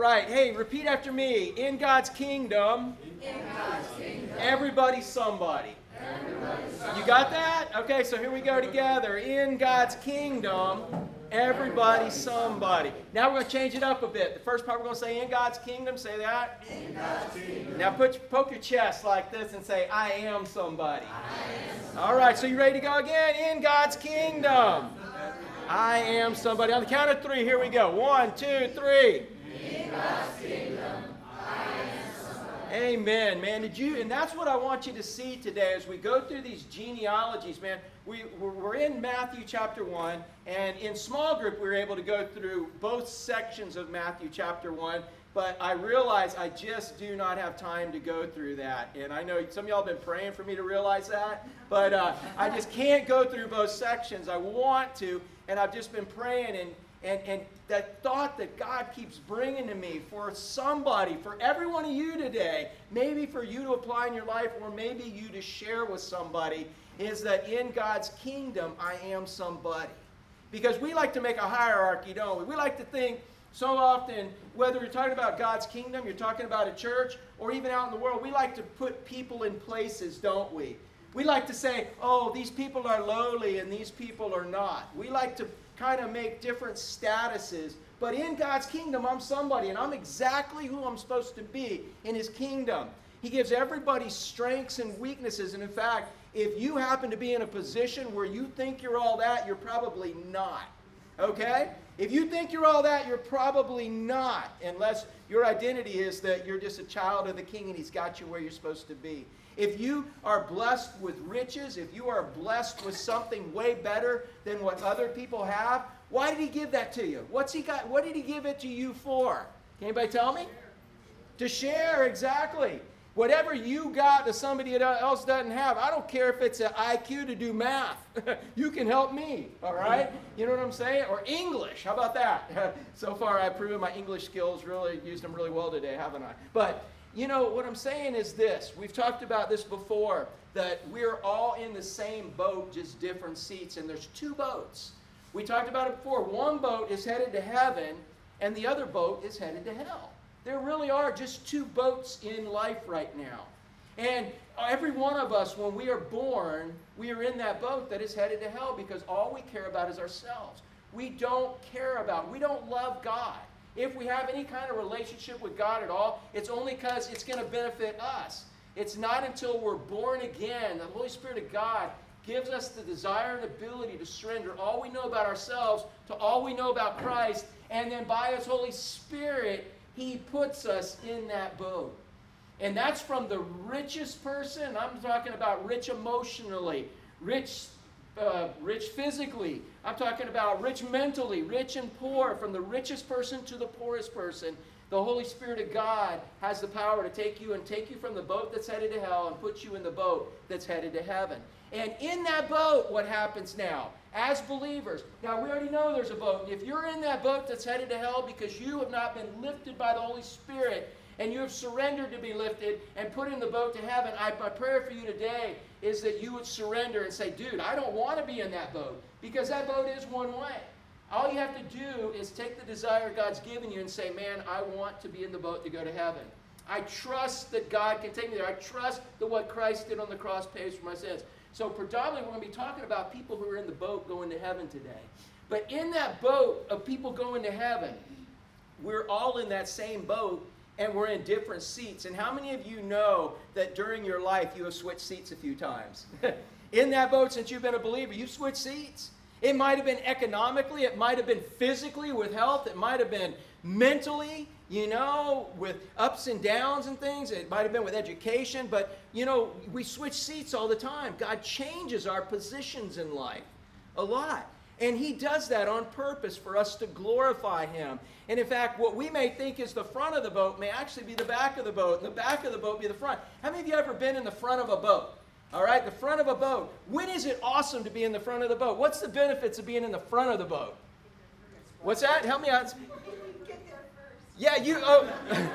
right. Hey, repeat after me. In God's kingdom, In God's kingdom. everybody's somebody. Somebody. You got that? Okay, so here we go together. In God's kingdom, everybody's somebody. Now we're going to change it up a bit. The first part we're going to say in God's kingdom, say that. In God's kingdom. Now put poke your chest like this and say I am somebody. I am somebody. All right, so you ready to go again? In God's kingdom. I am somebody. On the count of 3, here we go. One, two, three. Kingdom. Amen, man. Did you? And that's what I want you to see today as we go through these genealogies, man. We, we're in Matthew chapter 1, and in small group, we were able to go through both sections of Matthew chapter 1. But I realize I just do not have time to go through that. And I know some of y'all have been praying for me to realize that. But uh, I just can't go through both sections. I want to, and I've just been praying. And, and, and that thought that God keeps bringing to me for somebody, for every one of you today, maybe for you to apply in your life, or maybe you to share with somebody, is that in God's kingdom, I am somebody. Because we like to make a hierarchy, don't we? We like to think so often, whether you're talking about God's kingdom, you're talking about a church, or even out in the world, we like to put people in places, don't we? We like to say, oh, these people are lowly and these people are not. We like to kind of make different statuses. But in God's kingdom, I'm somebody, and I'm exactly who I'm supposed to be in His kingdom. He gives everybody strengths and weaknesses. And in fact, if you happen to be in a position where you think you're all that, you're probably not. Okay? If you think you're all that, you're probably not, unless your identity is that you're just a child of the king and he's got you where you're supposed to be. If you are blessed with riches, if you are blessed with something way better than what other people have, why did he give that to you? What's he got? What did he give it to you for? Can anybody tell me? To share, exactly. Whatever you got that somebody else doesn't have, I don't care if it's an IQ to do math. you can help me, all right? You know what I'm saying? Or English. How about that? so far, I've proven my English skills really, used them really well today, haven't I? But, you know, what I'm saying is this. We've talked about this before, that we're all in the same boat, just different seats, and there's two boats. We talked about it before. One boat is headed to heaven, and the other boat is headed to hell. There really are just two boats in life right now. And every one of us, when we are born, we are in that boat that is headed to hell because all we care about is ourselves. We don't care about, we don't love God. If we have any kind of relationship with God at all, it's only because it's going to benefit us. It's not until we're born again, the Holy Spirit of God gives us the desire and ability to surrender all we know about ourselves to all we know about Christ, and then by His Holy Spirit, he puts us in that boat. And that's from the richest person. I'm talking about rich emotionally, rich, uh, rich physically. I'm talking about rich mentally, rich and poor, from the richest person to the poorest person. The Holy Spirit of God has the power to take you and take you from the boat that's headed to hell and put you in the boat that's headed to heaven. And in that boat, what happens now? As believers, now we already know there's a boat. If you're in that boat that's headed to hell because you have not been lifted by the Holy Spirit and you have surrendered to be lifted and put in the boat to heaven, I, my prayer for you today is that you would surrender and say, dude, I don't want to be in that boat because that boat is one way. All you have to do is take the desire God's given you and say, man, I want to be in the boat to go to heaven. I trust that God can take me there. I trust that what Christ did on the cross pays for my sins. So, predominantly, we're going to be talking about people who are in the boat going to heaven today. But in that boat of people going to heaven, we're all in that same boat and we're in different seats. And how many of you know that during your life you have switched seats a few times? in that boat, since you've been a believer, you've switched seats. It might have been economically, it might have been physically with health, it might have been mentally, you know, with ups and downs and things. It might have been with education, but, you know, we switch seats all the time. God changes our positions in life a lot. And He does that on purpose for us to glorify Him. And in fact, what we may think is the front of the boat may actually be the back of the boat, and the back of the boat be the front. How many of you ever been in the front of a boat? All right, the front of a boat. When is it awesome to be in the front of the boat? What's the benefits of being in the front of the boat? What's that? Help me out. Yeah, you. Oh.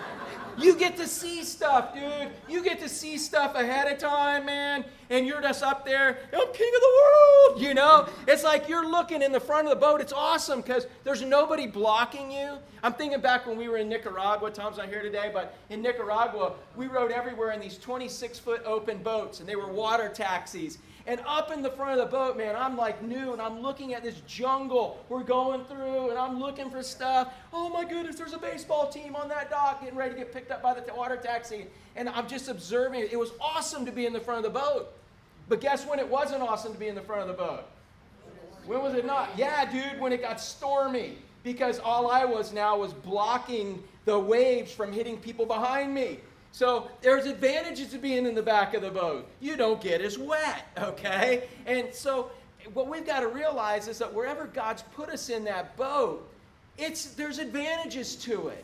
You get to see stuff, dude. You get to see stuff ahead of time, man. And you're just up there, I'm king of the world, you know? It's like you're looking in the front of the boat. It's awesome because there's nobody blocking you. I'm thinking back when we were in Nicaragua. Tom's not here today, but in Nicaragua, we rode everywhere in these 26 foot open boats, and they were water taxis. And up in the front of the boat, man, I'm like new and I'm looking at this jungle we're going through and I'm looking for stuff. Oh my goodness, there's a baseball team on that dock getting ready to get picked up by the water taxi. And I'm just observing it. It was awesome to be in the front of the boat. But guess when it wasn't awesome to be in the front of the boat? When was it not? Yeah, dude, when it got stormy. Because all I was now was blocking the waves from hitting people behind me. So there's advantages to being in the back of the boat. You don't get as wet, okay? And so what we've got to realize is that wherever God's put us in that boat, it's there's advantages to it.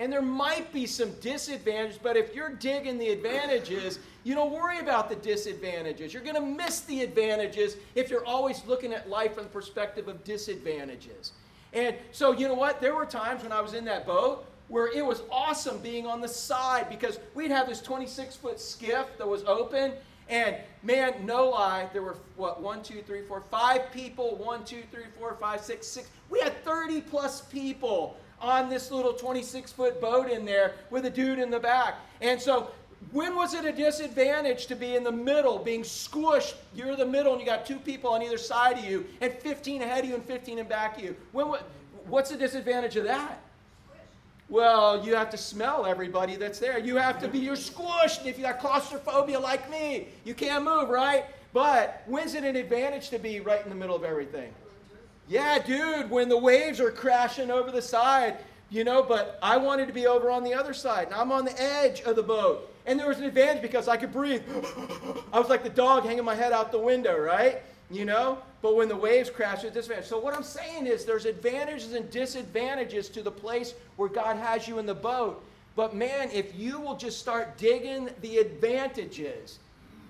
And there might be some disadvantages, but if you're digging the advantages, you don't worry about the disadvantages. You're going to miss the advantages if you're always looking at life from the perspective of disadvantages. And so, you know what? There were times when I was in that boat where it was awesome being on the side because we'd have this 26 foot skiff that was open. And man, no lie, there were what, one, two, three, four, five people, one, two, three, four, five, six, six. We had 30 plus people on this little 26 foot boat in there with a dude in the back. And so, when was it a disadvantage to be in the middle, being squished? You're the middle and you got two people on either side of you, and 15 ahead of you and 15 in back of you. When, what's the disadvantage of that? Well, you have to smell everybody that's there. You have to be, you're squished. If you got claustrophobia like me, you can't move, right? But when's it an advantage to be right in the middle of everything? Yeah, dude, when the waves are crashing over the side, you know, but I wanted to be over on the other side, and I'm on the edge of the boat. And there was an advantage because I could breathe. I was like the dog hanging my head out the window, right? You know? But when the waves crash, there's disadvantage. So what I'm saying is there's advantages and disadvantages to the place where God has you in the boat. But man, if you will just start digging the advantages,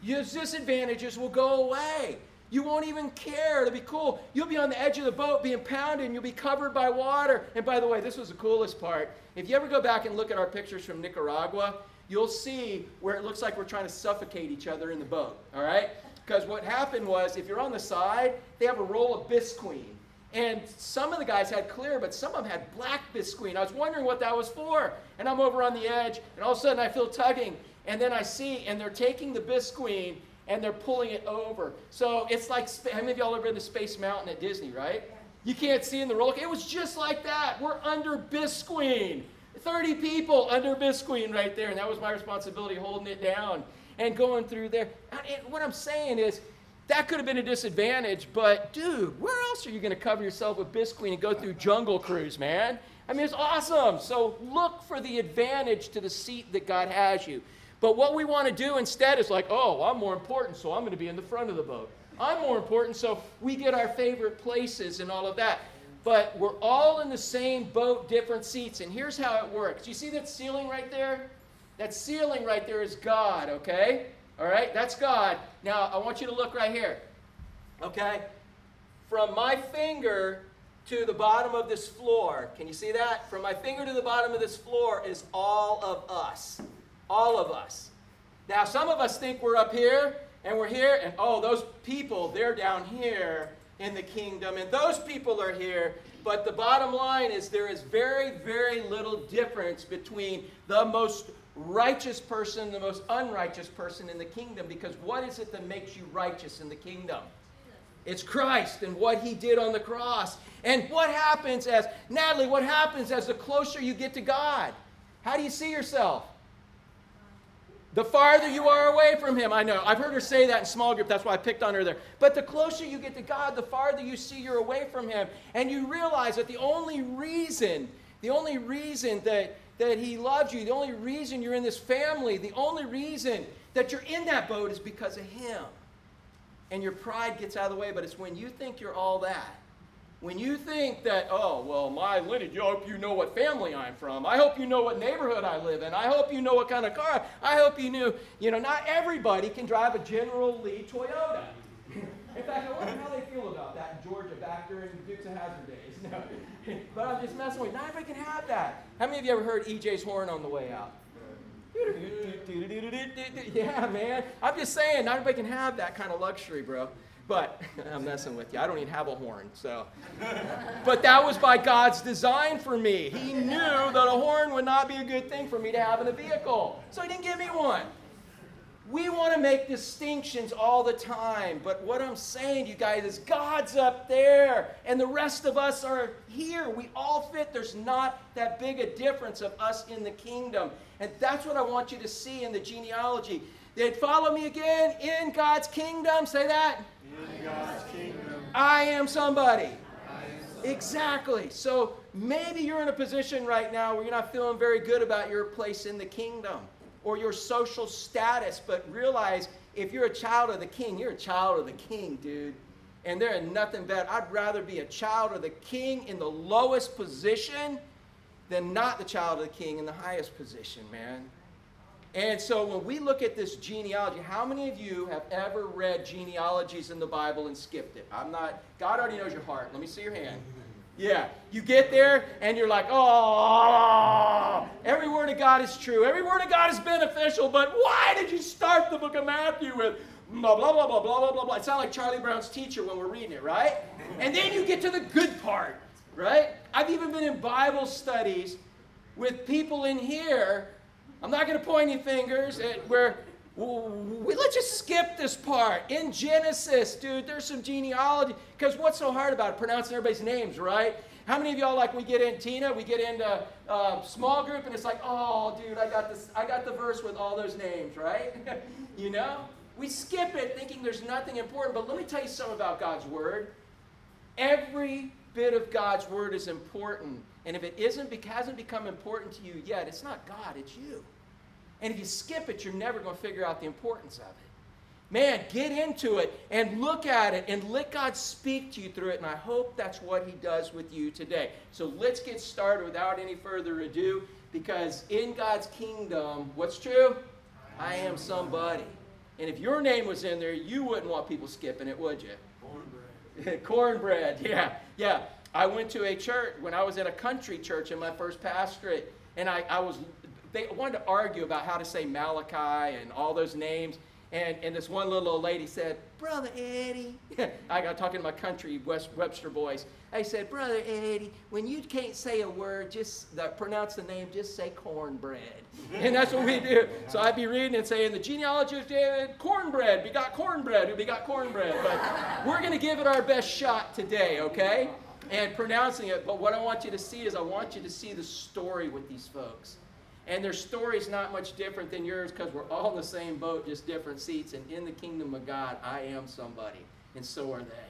your disadvantages will go away. You won't even care. It'll be cool. You'll be on the edge of the boat being pounded and you'll be covered by water. And by the way, this was the coolest part. If you ever go back and look at our pictures from Nicaragua, you'll see where it looks like we're trying to suffocate each other in the boat. All right? Because what happened was, if you're on the side, they have a roll of bisqueen. And some of the guys had clear, but some of them had black bisqueen. I was wondering what that was for. And I'm over on the edge, and all of a sudden I feel tugging. And then I see, and they're taking the bisqueen and they're pulling it over. So it's like, how many of y'all ever been to Space Mountain at Disney, right? You can't see in the roller. It was just like that. We're under bisqueen. 30 people under bisqueen right there, and that was my responsibility holding it down and going through there. And what I'm saying is, that could have been a disadvantage, but dude, where else are you going to cover yourself with Bisqueen and go through Jungle Cruise, man? I mean, it's awesome. So look for the advantage to the seat that God has you. But what we want to do instead is like, oh, I'm more important, so I'm going to be in the front of the boat. I'm more important, so we get our favorite places and all of that. But we're all in the same boat, different seats. And here's how it works. You see that ceiling right there? That ceiling right there is God, okay? All right, that's God. Now, I want you to look right here, okay? From my finger to the bottom of this floor, can you see that? From my finger to the bottom of this floor is all of us. All of us. Now, some of us think we're up here and we're here, and oh, those people, they're down here in the kingdom, and those people are here. But the bottom line is there is very, very little difference between the most righteous person, the most unrighteous person in the kingdom. Because what is it that makes you righteous in the kingdom? It's Christ and what he did on the cross. And what happens as, Natalie, what happens as the closer you get to God? How do you see yourself? The farther you are away from him. I know. I've heard her say that in small group. That's why I picked on her there. But the closer you get to God, the farther you see you're away from him. And you realize that the only reason, the only reason that that He loves you. The only reason you're in this family, the only reason that you're in that boat is because of Him. And your pride gets out of the way, but it's when you think you're all that. When you think that, oh, well, my lineage, I hope you know what family I'm from. I hope you know what neighborhood I live in. I hope you know what kind of car. I hope you knew, you know, not everybody can drive a General Lee Toyota. in fact, I wonder how they feel about that in Georgia back during Dukes of Hazzard days. No. but I'm just messing with you. Not everybody can have that. How many of you ever heard EJ's horn on the way out? Yeah, man. I'm just saying, not everybody can have that kind of luxury, bro. But I'm messing with you. I don't even have a horn, so. But that was by God's design for me. He knew that a horn would not be a good thing for me to have in a vehicle, so He didn't give me one. We want to make distinctions all the time, but what I'm saying you guys is God's up there, and the rest of us are here. We all fit. There's not that big a difference of us in the kingdom. And that's what I want you to see in the genealogy. Then follow me again in God's kingdom. Say that. In God's kingdom. I am somebody. Exactly. So maybe you're in a position right now where you're not feeling very good about your place in the kingdom or your social status, but realize if you're a child of the king, you're a child of the king, dude. And there is nothing better. I'd rather be a child of the king in the lowest position than not the child of the king in the highest position, man. And so when we look at this genealogy, how many of you have ever read genealogies in the Bible and skipped it? I'm not, God already knows your heart. Let me see your hand. Yeah, you get there and you're like, oh, every word of God is true. Every word of God is beneficial, but why did you start the book of Matthew with blah, blah, blah, blah, blah, blah, blah, blah? It sounds like Charlie Brown's teacher when we're reading it, right? And then you get to the good part, right? I've even been in Bible studies with people in here. I'm not going to point any fingers at where we, let's just skip this part. In Genesis, dude, there's some genealogy. Because what's so hard about it? Pronouncing everybody's names, right? How many of y'all like we get in Tina? We get into uh, small group, and it's like, oh, dude, I got this. I got the verse with all those names, right? you know, we skip it thinking there's nothing important. But let me tell you something about God's word. Every bit of God's word is important, and if it isn't, hasn't become important to you yet, it's not God, it's you. And if you skip it, you're never going to figure out the importance of it. Man, get into it and look at it and let God speak to you through it. And I hope that's what He does with you today. So let's get started without any further ado because in God's kingdom, what's true? I am somebody. And if your name was in there, you wouldn't want people skipping it, would you? Cornbread. Cornbread, yeah, yeah. I went to a church when I was at a country church in my first pastorate, and I, I was they wanted to argue about how to say Malachi and all those names. And, and this one little old lady said, Brother Eddie, I got talking to my country West Webster boys. I said, Brother Eddie, when you can't say a word, just the, pronounce the name, just say cornbread. and that's what we do. So I'd be reading and saying, the genealogy of uh, David, cornbread, we got cornbread, we got cornbread. But we're going to give it our best shot today, okay? And pronouncing it. But what I want you to see is I want you to see the story with these folks. And their story's not much different than yours because we're all in the same boat, just different seats. And in the kingdom of God, I am somebody, and so are they.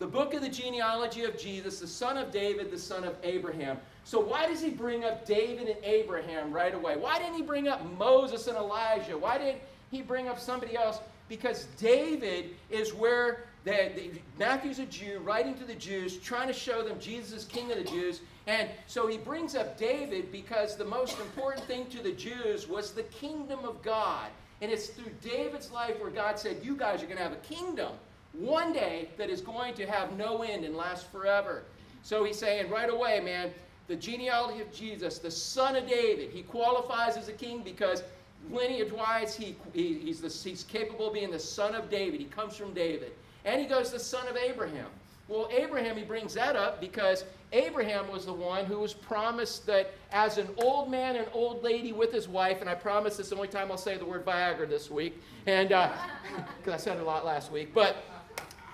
The book of the genealogy of Jesus, the son of David, the son of Abraham. So, why does he bring up David and Abraham right away? Why didn't he bring up Moses and Elijah? Why didn't he bring up somebody else? Because David is where the, the, Matthew's a Jew writing to the Jews, trying to show them Jesus is king of the Jews. And so he brings up David because the most important thing to the Jews was the kingdom of God. And it's through David's life where God said, You guys are going to have a kingdom one day that is going to have no end and last forever. So he's saying right away, man, the genealogy of Jesus, the son of David, he qualifies as a king because lineage wise, he, he, he's, the, he's capable of being the son of David. He comes from David. And he goes, the son of Abraham. Well, Abraham, he brings that up because Abraham was the one who was promised that as an old man and old lady with his wife, and I promise this is the only time I'll say the word Viagra this week, and because uh, I said it a lot last week, but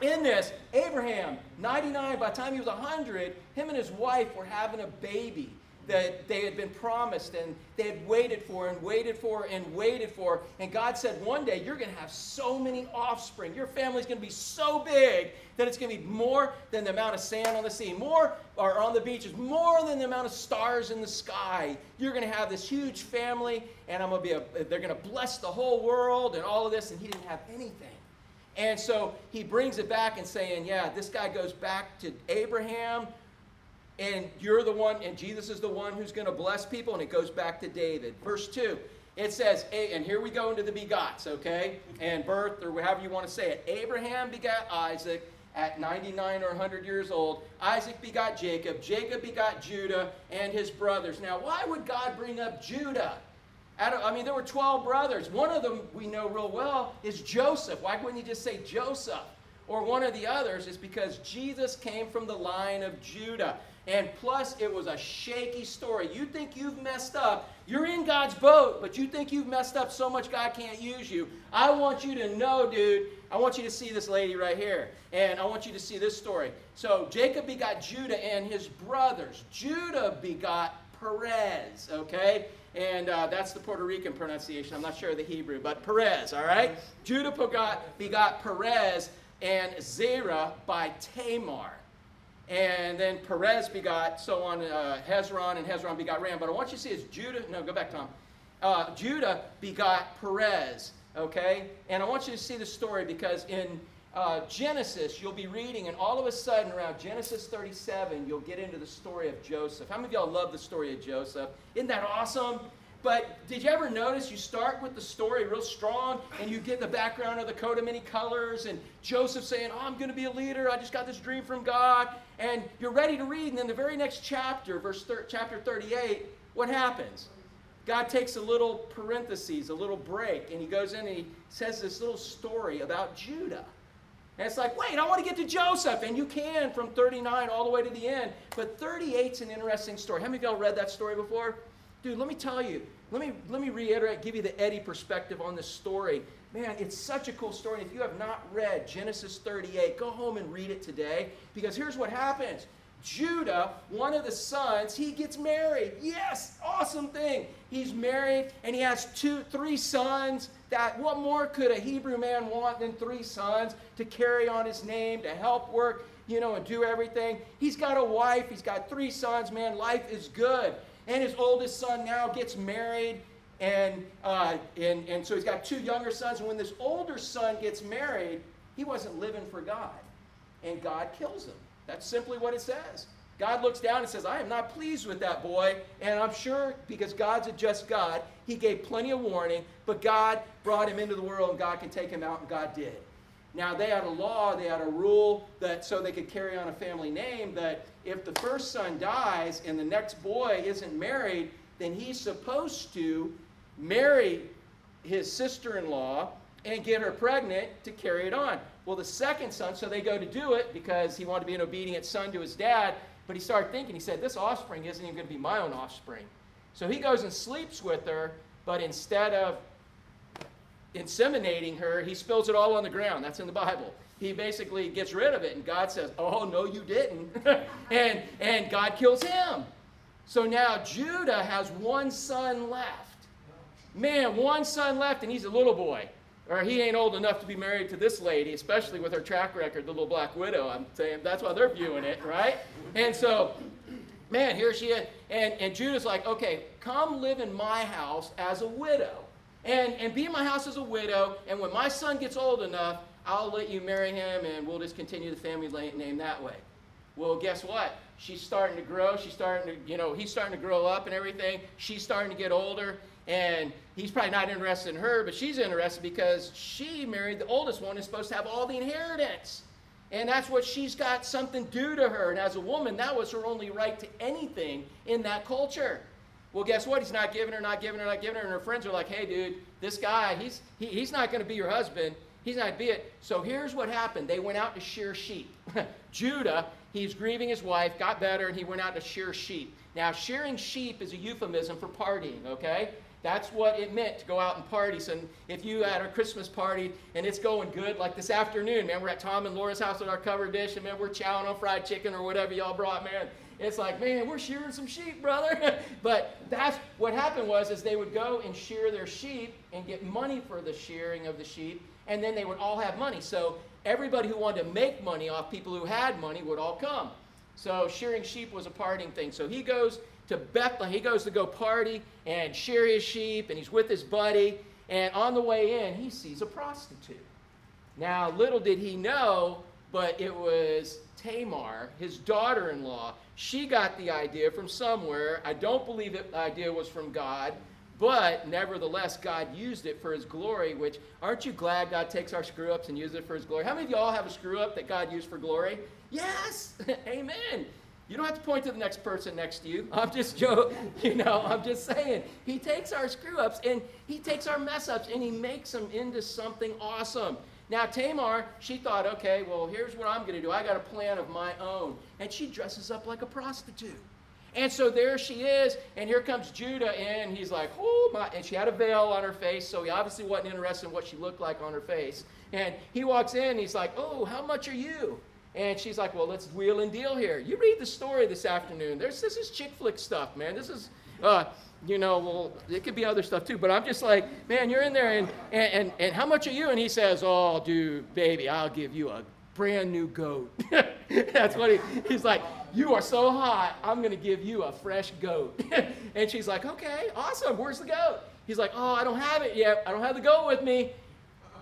in this, Abraham, 99, by the time he was 100, him and his wife were having a baby that they had been promised and they had waited for and waited for and waited for. And God said, One day you're going to have so many offspring. Your family's going to be so big that it's going to be more than the amount of sand on the sea, more or on the beaches, more than the amount of stars in the sky. You're going to have this huge family, and I'm going to be a, they're going to bless the whole world and all of this. And he didn't have anything. And so he brings it back and saying, Yeah, this guy goes back to Abraham and you're the one, and Jesus is the one who's going to bless people, and it goes back to David. Verse 2, it says, and here we go into the begots, okay? And birth, or however you want to say it. Abraham begot Isaac at 99 or 100 years old. Isaac begot Jacob. Jacob begot Judah and his brothers. Now, why would God bring up Judah? I mean, there were 12 brothers. One of them we know real well is Joseph. Why wouldn't you just say Joseph? Or one of the others is because Jesus came from the line of Judah. And plus, it was a shaky story. You think you've messed up. You're in God's boat, but you think you've messed up so much God can't use you. I want you to know, dude, I want you to see this lady right here. And I want you to see this story. So, Jacob begot Judah and his brothers. Judah begot Perez, okay? And uh, that's the Puerto Rican pronunciation. I'm not sure of the Hebrew, but Perez, all right? Judah begot, begot Perez and Zerah by Tamar. And then Perez begot, so on, uh, Hezron, and Hezron begot Ram. But I want you to see is Judah, no, go back, Tom. Uh, Judah begot Perez, okay? And I want you to see the story because in uh, Genesis, you'll be reading, and all of a sudden, around Genesis 37, you'll get into the story of Joseph. How many of y'all love the story of Joseph? Isn't that awesome? But did you ever notice you start with the story real strong and you get the background of the coat of many colors and Joseph saying, Oh, I'm going to be a leader. I just got this dream from God. And you're ready to read. And then the very next chapter, verse thir- chapter 38, what happens? God takes a little parenthesis, a little break, and he goes in and he says this little story about Judah. And it's like, wait, I want to get to Joseph. And you can from 39 all the way to the end. But 38's an interesting story. How many of y'all read that story before? Dude, let me tell you, let me, let me reiterate, give you the Eddie perspective on this story. Man, it's such a cool story. If you have not read Genesis 38, go home and read it today because here's what happens. Judah, one of the sons, he gets married. Yes, awesome thing. He's married and he has two, three sons. That what more could a Hebrew man want than three sons to carry on his name, to help work, you know, and do everything? He's got a wife, he's got three sons, man. Life is good and his oldest son now gets married and, uh, and, and so he's got two younger sons. And when this older son gets married he wasn't living for god and god kills him. That's simply what it says. God looks down and says i am not pleased with that boy. And i'm sure because god's a just god he gave plenty of warning but god brought him into the world and god can take him out and god did now they had a law, they had a rule that so they could carry on a family name that if the first son dies and the next boy isn't married, then he's supposed to marry his sister-in-law and get her pregnant to carry it on. Well, the second son, so they go to do it because he wanted to be an obedient son to his dad, but he started thinking, he said, this offspring isn't even going to be my own offspring. So he goes and sleeps with her, but instead of inseminating her, he spills it all on the ground. That's in the Bible. He basically gets rid of it, and God says, Oh, no, you didn't. and, and God kills him. So now Judah has one son left. Man, one son left, and he's a little boy. Or he ain't old enough to be married to this lady, especially with her track record, the little black widow. I'm saying that's why they're viewing it, right? And so, man, here she is. And, and Judah's like, okay, come live in my house as a widow and, and be in my house as a widow. And when my son gets old enough, I'll let you marry him and we'll just continue the family name that way. Well, guess what? She's starting to grow. She's starting to, you know, he's starting to grow up and everything. She's starting to get older. And he's probably not interested in her, but she's interested because she married the oldest one is supposed to have all the inheritance. And that's what she's got something due to her. And as a woman, that was her only right to anything in that culture. Well, guess what? He's not giving her, not giving her, not giving her. And her friends are like, hey, dude, this guy, he's, he, he's not going to be your husband. He's not be it. So here's what happened. They went out to shear sheep. Judah, he's grieving his wife, got better, and he went out to shear sheep. Now, shearing sheep is a euphemism for partying, okay? That's what it meant to go out and party. So if you had a Christmas party and it's going good, like this afternoon, man, we're at Tom and Laura's house with our covered dish, and man, we're chowing on fried chicken or whatever y'all brought, man. It's like, man, we're shearing some sheep, brother. but that's what happened was is they would go and shear their sheep and get money for the shearing of the sheep, and then they would all have money. So everybody who wanted to make money off people who had money would all come. So shearing sheep was a parting thing. So he goes to Bethlehem. He goes to go party and shear his sheep, and he's with his buddy. And on the way in, he sees a prostitute. Now, little did he know, but it was Tamar, his daughter in law. She got the idea from somewhere. I don't believe the idea was from God, but nevertheless, God used it for his glory, which aren't you glad God takes our screw ups and uses it for his glory? How many of y'all have a screw up that God used for glory? Yes! Amen. You don't have to point to the next person next to you. I'm just joking. You know, I'm just saying. He takes our screw ups and he takes our mess ups and he makes them into something awesome. Now, Tamar, she thought, okay, well, here's what I'm going to do. I got a plan of my own. And she dresses up like a prostitute. And so there she is, and here comes Judah, and he's like, oh my, and she had a veil on her face, so he obviously wasn't interested in what she looked like on her face. And he walks in, he's like, oh, how much are you? And she's like, well, let's wheel and deal here. You read the story this afternoon. There's, this is chick flick stuff, man. This is, uh, you know, well, it could be other stuff too, but I'm just like, man, you're in there, and, and, and, and how much are you? And he says, oh, dude, baby, I'll give you a brand new goat. That's what he, he's like, you are so hot, I'm going to give you a fresh goat. and she's like, Okay, awesome. Where's the goat? He's like, Oh, I don't have it yet. I don't have the goat with me.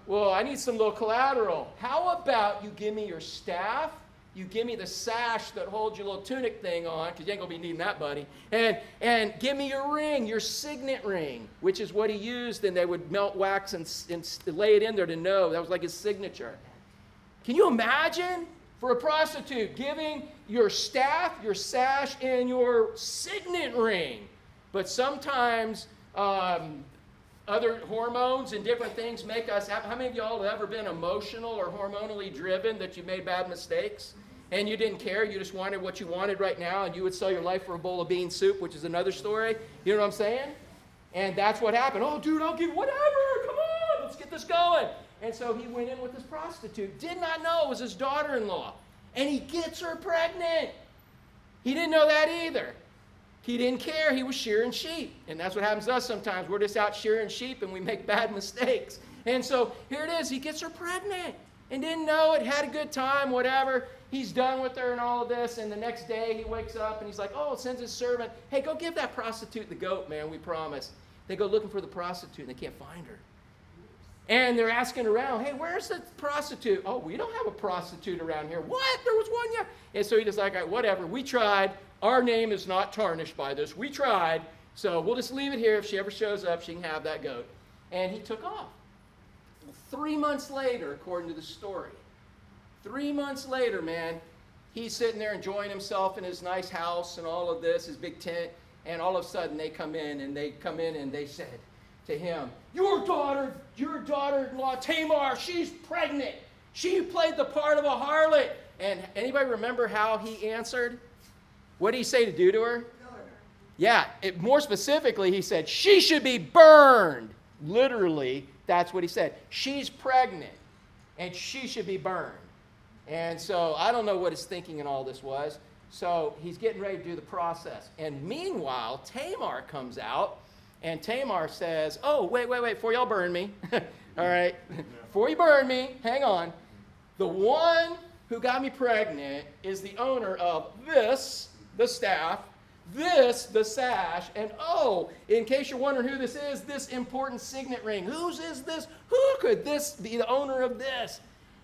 Well, I need some little collateral. How about you give me your staff? You give me the sash that holds your little tunic thing on, because you ain't to be needing that, buddy. And, and give me your ring, your signet ring, which is what he used, and they would melt wax and, and lay it in there to know. That was like his signature. Can you imagine? for a prostitute, giving your staff, your sash, and your signet ring. But sometimes um, other hormones and different things make us. How many of y'all have ever been emotional or hormonally driven that you made bad mistakes? And you didn't care, you just wanted what you wanted right now, and you would sell your life for a bowl of bean soup, which is another story. You know what I'm saying? And that's what happened. Oh, dude, I'll give whatever. Come on, let's get this going. And so he went in with this prostitute. Did not know it was his daughter in law. And he gets her pregnant. He didn't know that either. He didn't care. He was shearing sheep. And that's what happens to us sometimes. We're just out shearing sheep and we make bad mistakes. And so here it is. He gets her pregnant and didn't know it, had a good time, whatever. He's done with her and all of this. And the next day he wakes up and he's like, oh, sends his servant, hey, go give that prostitute the goat, man, we promise. They go looking for the prostitute and they can't find her. And they're asking around, hey, where's the prostitute? Oh, we don't have a prostitute around here. What? There was one, yeah. And so he just like, whatever, we tried. Our name is not tarnished by this. We tried. So we'll just leave it here. If she ever shows up, she can have that goat. And he took off. Three months later, according to the story, three months later, man, he's sitting there enjoying himself in his nice house and all of this, his big tent. And all of a sudden, they come in and they come in and they said, to him, Your daughter, your daughter in law Tamar, she's pregnant. She played the part of a harlot. And anybody remember how he answered? What did he say to do to her? Yeah, it, more specifically, he said, She should be burned. Literally, that's what he said. She's pregnant and she should be burned. And so I don't know what his thinking in all this was. So he's getting ready to do the process. And meanwhile, Tamar comes out and Tamar says, Oh, wait, wait, wait, before y'all burn me. All right, before you burn me, hang on. The one who got me pregnant is the owner of this, the staff, this, the sash, and oh, in case you're wondering who this is, this important signet ring. Whose is this? Who could this be the owner of this?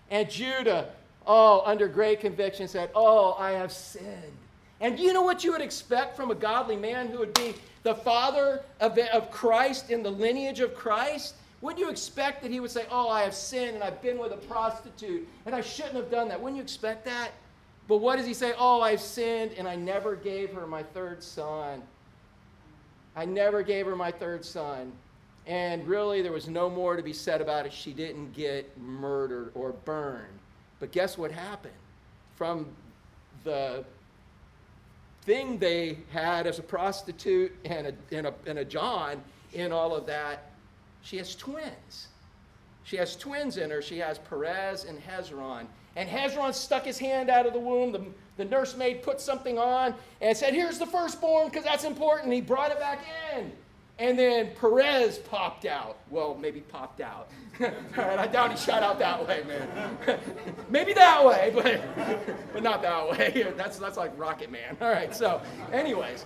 And Judah, oh, under great conviction, said, Oh, I have sinned. And do you know what you would expect from a godly man who would be the father of, of Christ in the lineage of Christ, wouldn't you expect that he would say, Oh, I have sinned and I've been with a prostitute and I shouldn't have done that? Wouldn't you expect that? But what does he say? Oh, I've sinned and I never gave her my third son. I never gave her my third son. And really, there was no more to be said about it. She didn't get murdered or burned. But guess what happened? From the thing they had as a prostitute and a, and a, and a John in all of that, she has twins. She has twins in her. She has Perez and Hezron. And Hezron stuck his hand out of the womb. The, the nursemaid put something on and said, Here's the firstborn because that's important. He brought it back in. And then Perez popped out. Well, maybe popped out. All right, I doubt he shot out that way, man. maybe that way, but, but not that way. That's, that's like Rocket Man. All right, so, anyways.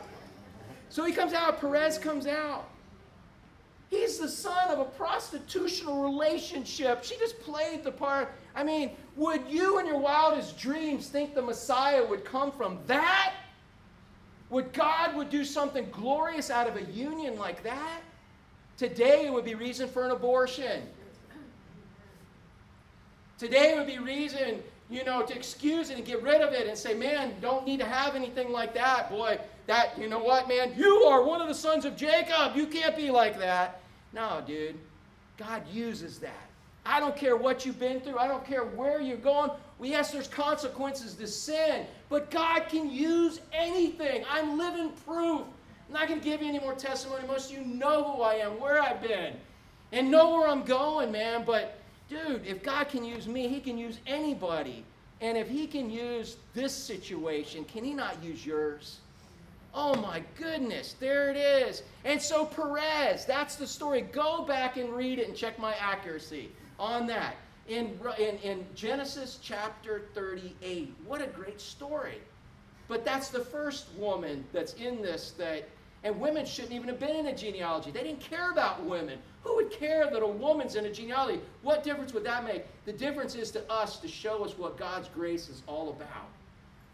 So he comes out, Perez comes out. He's the son of a prostitutional relationship. She just played the part. I mean, would you in your wildest dreams think the Messiah would come from that? Would God would do something glorious out of a union like that? Today it would be reason for an abortion. Today it would be reason you know, to excuse it and get rid of it and say, man, don't need to have anything like that. Boy, that, you know what, man? You are one of the sons of Jacob. You can't be like that. No, dude. God uses that. I don't care what you've been through. I don't care where you're going. Yes, there's consequences to sin, but God can use anything. I'm living proof. I'm not going to give you any more testimony. Most of you know who I am, where I've been, and know where I'm going, man. But, dude, if God can use me, He can use anybody. And if He can use this situation, can He not use yours? Oh my goodness, there it is. And so Perez, that's the story. Go back and read it and check my accuracy on that. In, in, in Genesis chapter 38. What a great story. But that's the first woman that's in this that, and women shouldn't even have been in a genealogy. They didn't care about women. Who would care that a woman's in a genealogy? What difference would that make? The difference is to us to show us what God's grace is all about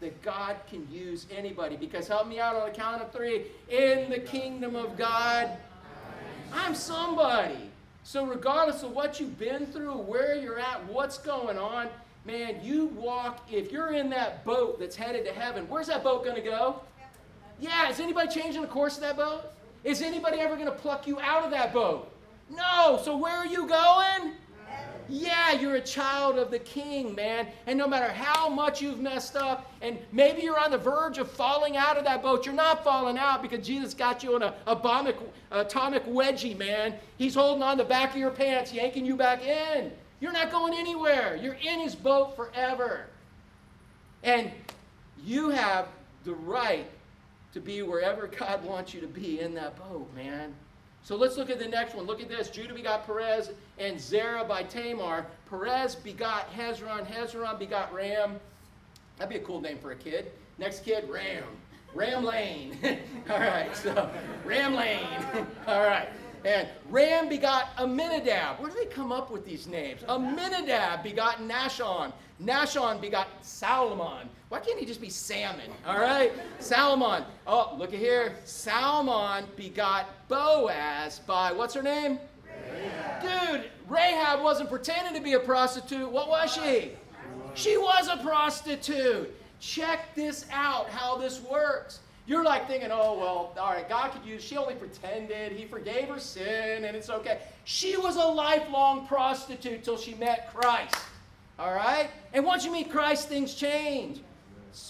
that God can use anybody. Because help me out on the count of three. In the kingdom of God, I'm somebody. So, regardless of what you've been through, where you're at, what's going on, man, you walk, if you're in that boat that's headed to heaven, where's that boat going to go? Yeah, is anybody changing the course of that boat? Is anybody ever going to pluck you out of that boat? No. So, where are you going? Yeah, you're a child of the king, man. And no matter how much you've messed up, and maybe you're on the verge of falling out of that boat, you're not falling out because Jesus got you in a atomic, atomic wedgie, man. He's holding on the back of your pants, yanking you back in. You're not going anywhere. You're in his boat forever. And you have the right to be wherever God wants you to be in that boat, man. So let's look at the next one. Look at this. Judah begot Perez and Zerah by Tamar. Perez begot Hezron. Hezron begot Ram. That'd be a cool name for a kid. Next kid, Ram. Ram Lane. All right, so Ram Lane. All right. And Ram begot Aminadab. Where do they come up with these names? Aminadab begot Nahshon. Nahshon begot Salmon. Why can't he just be Salmon? All right? Salmon. Oh, look at here. Salmon begot Boaz by, what's her name? Dude, Rahab wasn't pretending to be a prostitute. What was she? She was a prostitute. Check this out, how this works. You're like thinking, oh, well, all right, God could use, she only pretended, he forgave her sin, and it's okay. She was a lifelong prostitute till she met Christ. All right? And once you meet Christ, things change.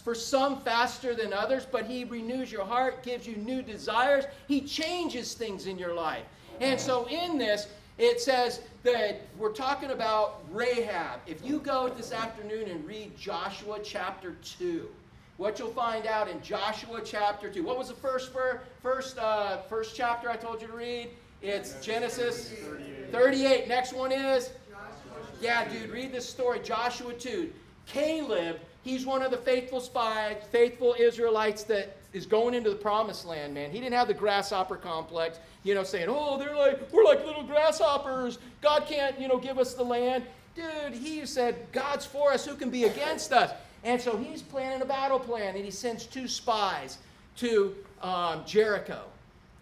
For some faster than others, but he renews your heart, gives you new desires. He changes things in your life. And so in this, it says that we're talking about Rahab. If you go this afternoon and read Joshua chapter 2, what you'll find out in Joshua chapter 2. What was the first first uh, first chapter I told you to read? It's Genesis 38. 38. Next one is Yeah, dude, read this story Joshua 2. Caleb, he's one of the faithful spies, faithful Israelites that is going into the promised land, man. He didn't have the grasshopper complex, you know, saying, "Oh, they're like we're like little grasshoppers. God can't, you know, give us the land." Dude, he said, "God's for us, who can be against us?" And so he's planning a battle plan, and he sends two spies to um, Jericho.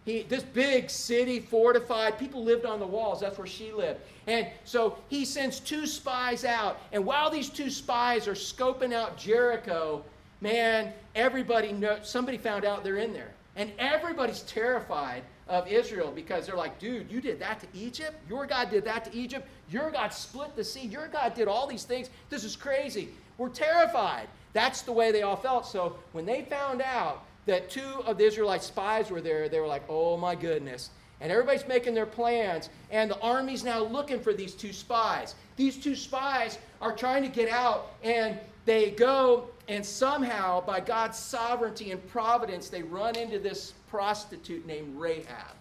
He, this big city, fortified, people lived on the walls. That's where she lived. And so he sends two spies out. And while these two spies are scoping out Jericho, man, everybody knows, somebody found out they're in there. And everybody's terrified of Israel because they're like, dude, you did that to Egypt? Your God did that to Egypt? Your God split the sea? Your God did all these things? This is crazy were terrified. That's the way they all felt. So when they found out that two of the Israelite spies were there, they were like, oh my goodness. And everybody's making their plans, and the army's now looking for these two spies. These two spies are trying to get out, and they go, and somehow, by God's sovereignty and providence, they run into this prostitute named Rahab.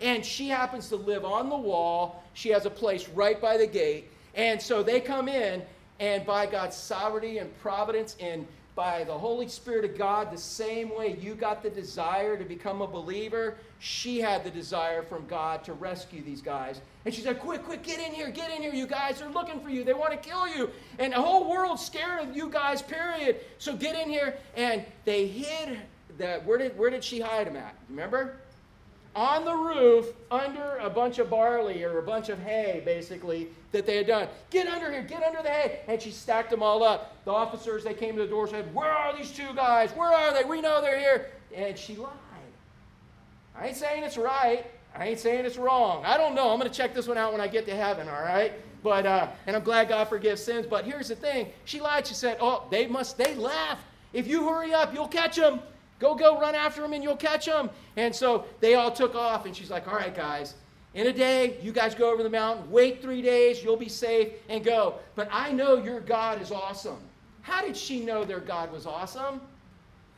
And she happens to live on the wall. She has a place right by the gate. And so they come in, and by God's sovereignty and providence and by the Holy Spirit of God, the same way you got the desire to become a believer, she had the desire from God to rescue these guys. And she said, Quick, quick, get in here, get in here. You guys They're looking for you. They want to kill you. And the whole world's scared of you guys, period. So get in here. And they hid that. Where did, where did she hide them at? Remember? on the roof under a bunch of barley or a bunch of hay, basically, that they had done. Get under here, get under the hay. And she stacked them all up. The officers, they came to the door, said, Where are these two guys? Where are they? We know they're here. And she lied. I ain't saying it's right. I ain't saying it's wrong. I don't know. I'm going to check this one out when I get to heaven, all right? But, uh, and I'm glad God forgives sins. But here's the thing. She lied. She said, Oh, they must, they left. If you hurry up, you'll catch them. Go, go, run after them and you'll catch them. And so they all took off. And she's like, All right, guys, in a day, you guys go over the mountain, wait three days, you'll be safe, and go. But I know your God is awesome. How did she know their God was awesome?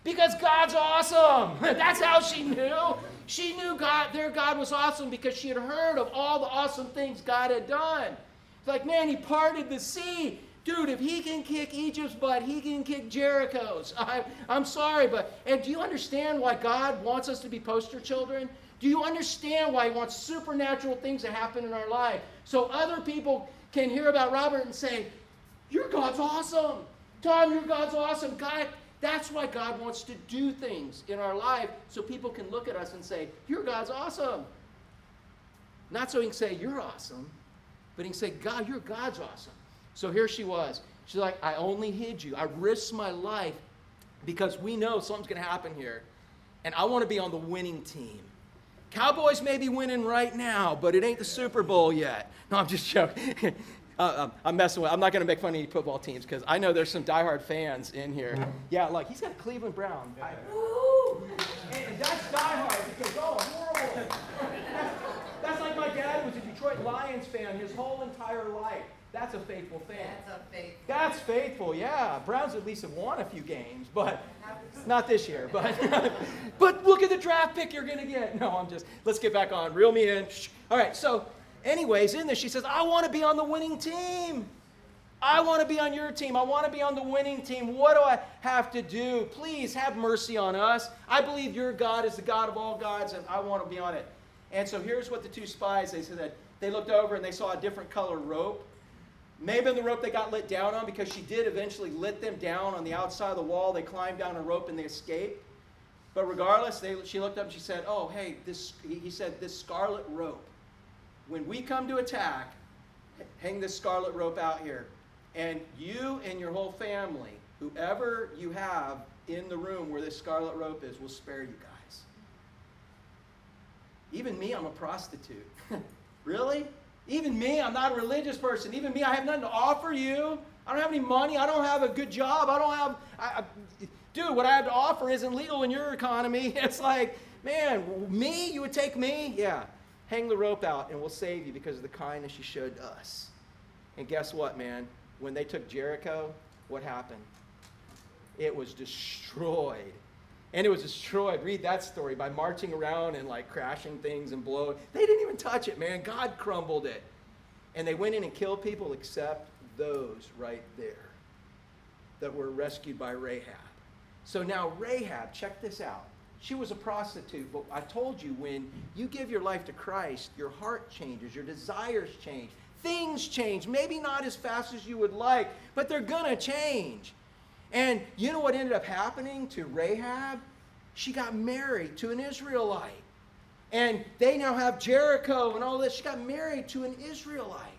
Because God's awesome. That's how she knew. She knew God, their God was awesome because she had heard of all the awesome things God had done. It's like, man, he parted the sea. Dude, if he can kick Egypt's butt, he can kick Jericho's. I, I'm sorry, but and do you understand why God wants us to be poster children? Do you understand why he wants supernatural things to happen in our life? So other people can hear about Robert and say, Your God's awesome. Tom, your God's awesome. God, that's why God wants to do things in our life so people can look at us and say, Your God's awesome. Not so he can say, You're awesome, but he can say, God, your God's awesome. So here she was. She's like, I only hid you. I risked my life because we know something's going to happen here. And I want to be on the winning team. Cowboys may be winning right now, but it ain't the Super Bowl yet. No, I'm just joking. uh, um, I'm messing with. I'm not going to make fun of any football teams because I know there's some diehard fans in here. Yeah, like he's got a Cleveland Brown. I, woo! And that's diehard because oh, horrible. That's, that's like my dad was a Detroit Lions fan his whole entire life. That's a faithful fan. That's a faithful. That's faithful, yeah. Browns at least have won a few games, but not this year. But but look at the draft pick you're gonna get. No, I'm just let's get back on. Reel me in. Shh. All right, so anyways, in this, she says, I want to be on the winning team. I want to be on your team. I want to be on the winning team. What do I have to do? Please have mercy on us. I believe your God is the God of all gods, and I want to be on it. And so here's what the two spies they said they looked over and they saw a different color rope Maybe in the rope they got lit down on because she did eventually lit them down on the outside of the wall. They climbed down a rope and they escaped. But regardless, they, she looked up and she said, Oh, hey, this, he said, this scarlet rope. When we come to attack, hang this scarlet rope out here. And you and your whole family, whoever you have in the room where this scarlet rope is, will spare you guys. Even me, I'm a prostitute. really? Even me, I'm not a religious person. Even me, I have nothing to offer you. I don't have any money. I don't have a good job. I don't have, I, I, dude, what I have to offer isn't legal in your economy. It's like, man, me, you would take me? Yeah. Hang the rope out and we'll save you because of the kindness you showed us. And guess what, man? When they took Jericho, what happened? It was destroyed. And it was destroyed. Read that story by marching around and like crashing things and blowing. They didn't even touch it, man. God crumbled it. And they went in and killed people except those right there that were rescued by Rahab. So now, Rahab, check this out. She was a prostitute, but I told you when you give your life to Christ, your heart changes, your desires change, things change. Maybe not as fast as you would like, but they're going to change. And you know what ended up happening to Rahab? She got married to an Israelite. And they now have Jericho and all this. She got married to an Israelite.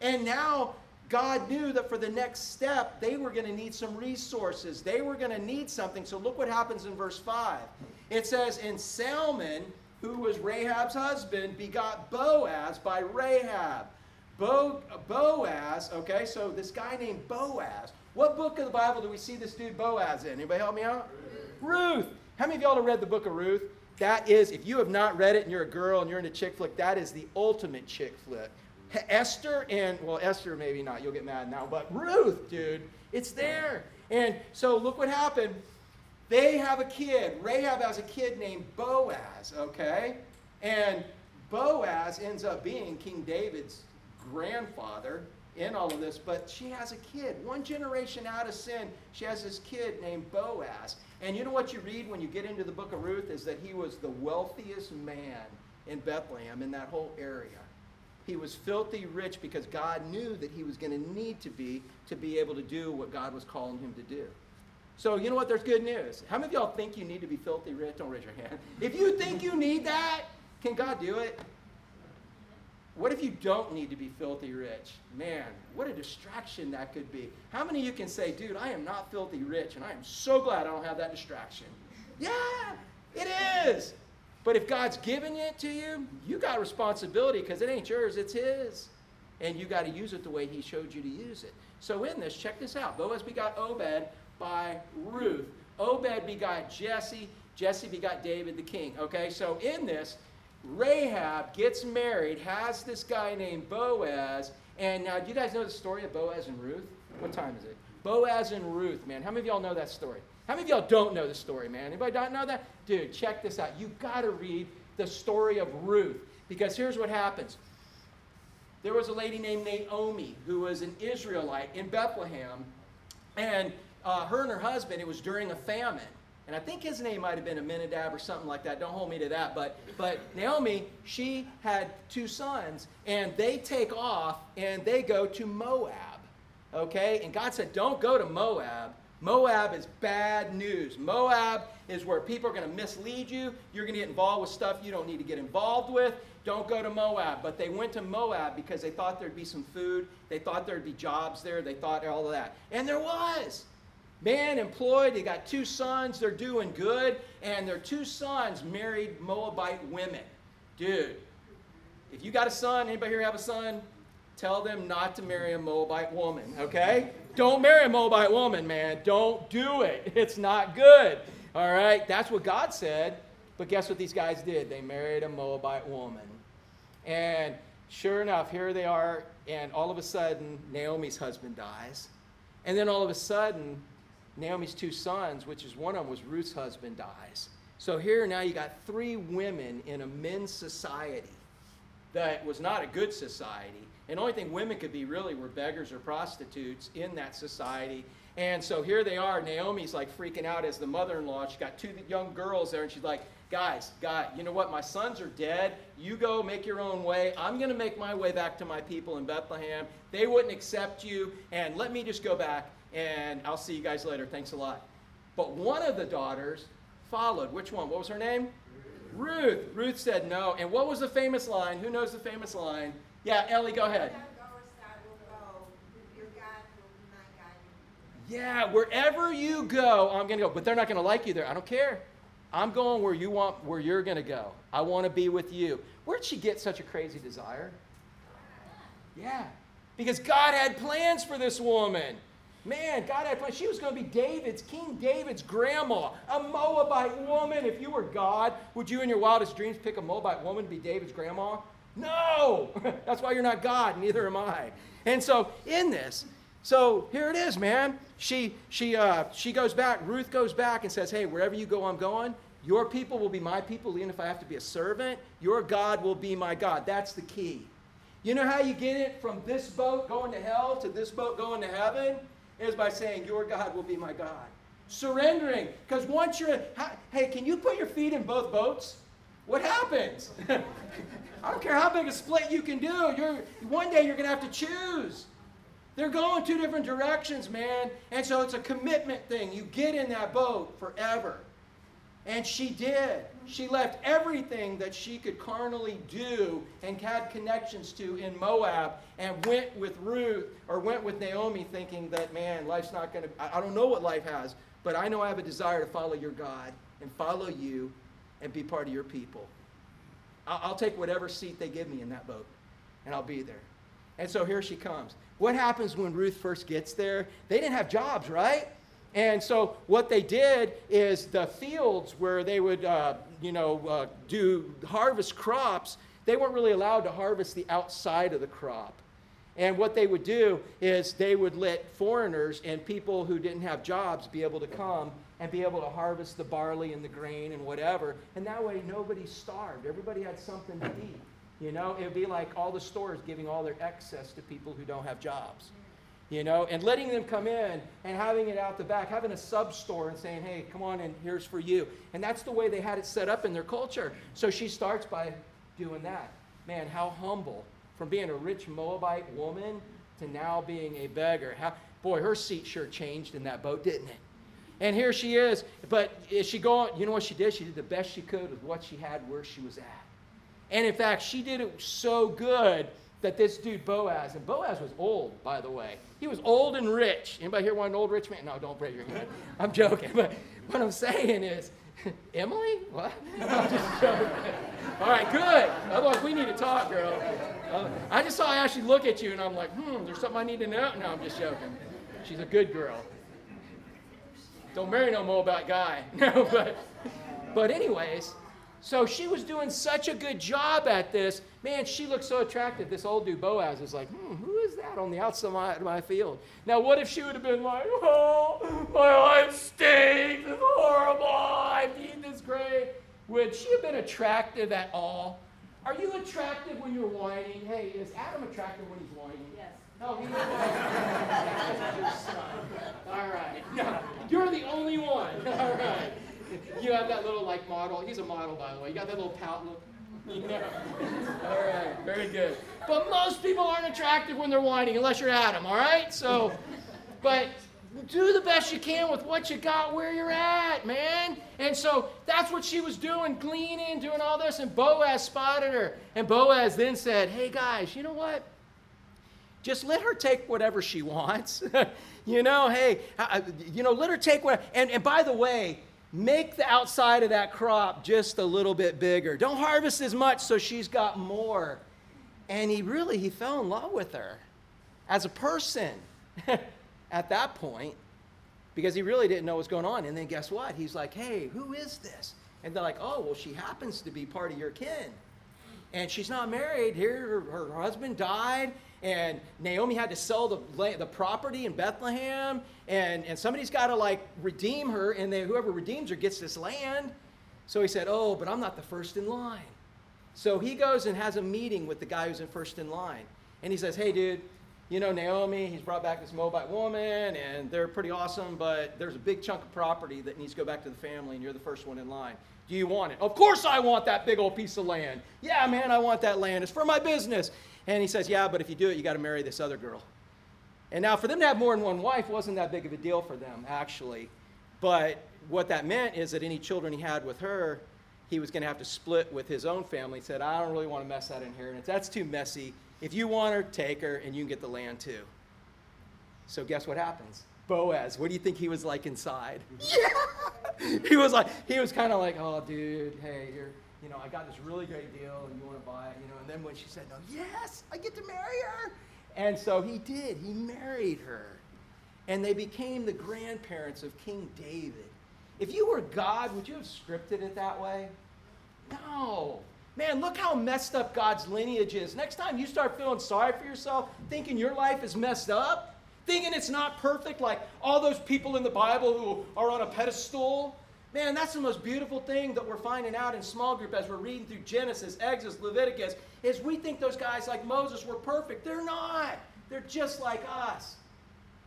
And now God knew that for the next step, they were going to need some resources. They were going to need something. So look what happens in verse 5. It says, And Salmon, who was Rahab's husband, begot Boaz by Rahab. Bo- Boaz, okay, so this guy named Boaz what book of the Bible do we see this dude Boaz in? Anybody help me out? Ruth. Ruth. How many of y'all have read the book of Ruth? That is, if you have not read it and you're a girl and you're into chick flick, that is the ultimate chick flick. Esther and, well, Esther maybe not, you'll get mad now, but Ruth, dude, it's there. And so look what happened. They have a kid. Rahab has a kid named Boaz, okay? And Boaz ends up being King David's grandfather in all of this, but she has a kid. One generation out of sin, she has this kid named Boaz. And you know what you read when you get into the book of Ruth is that he was the wealthiest man in Bethlehem, in that whole area. He was filthy rich because God knew that he was going to need to be to be able to do what God was calling him to do. So, you know what? There's good news. How many of y'all think you need to be filthy rich? Don't raise your hand. If you think you need that, Can God do it? What if you don't need to be filthy rich? Man, what a distraction that could be. How many of you can say, dude, I am not filthy rich, and I am so glad I don't have that distraction? Yeah, it is. But if God's given it to you, you got responsibility because it ain't yours, it's His. And you got to use it the way He showed you to use it. So in this, check this out. Boaz begot Obed by Ruth. Obed begot Jesse. Jesse begot David the king. Okay, so in this, Rahab gets married, has this guy named Boaz. And now, do you guys know the story of Boaz and Ruth? What time is it? Boaz and Ruth, man. How many of y'all know that story? How many of y'all don't know the story, man? Anybody don't know that? Dude, check this out. You got to read the story of Ruth because here's what happens. There was a lady named Naomi who was an Israelite in Bethlehem, and uh, her and her husband, it was during a famine and I think his name might have been Aminadab or something like that. Don't hold me to that. But, but Naomi, she had two sons, and they take off and they go to Moab. Okay? And God said, Don't go to Moab. Moab is bad news. Moab is where people are going to mislead you. You're going to get involved with stuff you don't need to get involved with. Don't go to Moab. But they went to Moab because they thought there'd be some food. They thought there'd be jobs there. They thought all of that. And there was man employed. he got two sons. They're doing good. And their two sons married Moabite women. Dude, if you got a son, anybody here have a son? Tell them not to marry a Moabite woman, okay? Don't marry a Moabite woman, man. Don't do it. It's not good. All right? That's what God said. But guess what these guys did? They married a Moabite woman. And sure enough, here they are. And all of a sudden, Naomi's husband dies. And then all of a sudden, Naomi's two sons, which is one of them was Ruth's husband, dies. So here now you got three women in a men's society that was not a good society. And the only thing women could be really were beggars or prostitutes in that society. And so here they are. Naomi's like freaking out as the mother in law. She's got two young girls there, and she's like, Guys, God, you know what? My sons are dead. You go make your own way. I'm going to make my way back to my people in Bethlehem. They wouldn't accept you, and let me just go back and I'll see you guys later. Thanks a lot. But one of the daughters followed. Which one? What was her name? Ruth. Ruth, Ruth said no. And what was the famous line? Who knows the famous line? Yeah, Ellie, go ahead. Yeah, wherever you go, I'm going to go. But they're not going to like you there. I don't care. I'm going where you want, where you're going to go. I want to be with you. Where'd she get such a crazy desire? Yeah, because God had plans for this woman. Man, God had plans. She was going to be David's, King David's grandma, a Moabite woman. If you were God, would you in your wildest dreams pick a Moabite woman to be David's grandma? No! That's why you're not God, neither am I. And so, in this, so here it is, man. She, she, uh, she goes back, Ruth goes back and says, Hey, wherever you go, I'm going. Your people will be my people, even if I have to be a servant. Your God will be my God. That's the key. You know how you get it from this boat going to hell to this boat going to heaven? Is by saying, Your God will be my God. Surrendering. Because once you're, hey, can you put your feet in both boats? What happens? I don't care how big a split you can do. You're, one day you're going to have to choose. They're going two different directions, man. And so it's a commitment thing. You get in that boat forever. And she did. She left everything that she could carnally do and had connections to in Moab and went with Ruth or went with Naomi thinking that, man, life's not going to, I don't know what life has, but I know I have a desire to follow your God and follow you and be part of your people. I'll, take whatever seat they give me in that boat and I'll be there. And so here she comes. What happens when Ruth first gets there? They didn't have jobs, right? And so what they did is the fields where they would, uh, you know, uh, do harvest crops, they weren't really allowed to harvest the outside of the crop. And what they would do is they would let foreigners and people who didn't have jobs be able to come and be able to harvest the barley and the grain and whatever. And that way nobody starved. Everybody had something to eat. You know, it would be like all the stores giving all their excess to people who don't have jobs you know, and letting them come in and having it out the back, having a sub store and saying, hey, come on in, here's for you. And that's the way they had it set up in their culture. So she starts by doing that. Man, how humble from being a rich Moabite woman to now being a beggar. How, boy, her seat sure changed in that boat, didn't it? And here she is. But is she going, you know what she did? She did the best she could with what she had where she was at. And in fact, she did it so good that this dude Boaz, and Boaz was old, by the way. He was old and rich. Anybody here want an old rich man? No, don't raise your hand. I'm joking. But what I'm saying is, Emily? What? I'm just joking. All right, good. Otherwise, we need to talk, girl. Uh, I just saw Ashley look at you, and I'm like, hmm, there's something I need to know. No, I'm just joking. She's a good girl. Don't marry no Moabite guy. No, but, but anyways, so she was doing such a good job at this. Man, she looked so attractive. This old dude Boaz is like, hmm, who is that on the outside of my, my field? Now, what if she would have been like, oh, my life stinks. It's horrible. I need this great. Would she have been attractive at all? Are you attractive when you're whining? Hey, is Adam attractive when he's whining? Yes. No, he That's your son. All right. No, you're the only one. All right. You have that little like model. He's a model, by the way. You got that little pout look. All right. Very good. But most people aren't attractive when they're whining, unless you're Adam. All right. So, but do the best you can with what you got where you're at, man. And so that's what she was doing, gleaning, doing all this. And Boaz spotted her. And Boaz then said, Hey, guys, you know what? Just let her take whatever she wants. you know, hey, you know, let her take what. And, and by the way, make the outside of that crop just a little bit bigger. Don't harvest as much so she's got more. And he really he fell in love with her as a person at that point because he really didn't know what's going on. And then guess what? He's like, "Hey, who is this?" And they're like, "Oh, well, she happens to be part of your kin." And she's not married. Here, her, her husband died, and Naomi had to sell the, the property in Bethlehem, and, and somebody's got to like redeem her, and then whoever redeems her gets this land. So he said, Oh, but I'm not the first in line. So he goes and has a meeting with the guy who's in first in line. And he says, Hey, dude, you know Naomi, he's brought back this Moabite woman, and they're pretty awesome, but there's a big chunk of property that needs to go back to the family, and you're the first one in line. Do you want it? Of course I want that big old piece of land. Yeah, man, I want that land. It's for my business. And he says, Yeah, but if you do it, you got to marry this other girl. And now, for them to have more than one wife wasn't that big of a deal for them, actually. But what that meant is that any children he had with her, he was going to have to split with his own family. He said, I don't really want to mess that inheritance. That's too messy. If you want her, take her, and you can get the land too. So, guess what happens? Boaz, what do you think he was like inside? Yeah! He was like, he was kind of like, oh, dude, hey, you're you know, I got this really great deal and you want to buy it, you know. And then when she said no, yes, I get to marry her. And so he did. He married her. And they became the grandparents of King David. If you were God, would you have scripted it that way? No. Man, look how messed up God's lineage is. Next time you start feeling sorry for yourself, thinking your life is messed up, thinking it's not perfect like all those people in the Bible who are on a pedestal, Man, that's the most beautiful thing that we're finding out in small group as we're reading through Genesis, Exodus, Leviticus, is we think those guys like Moses were perfect. They're not. They're just like us.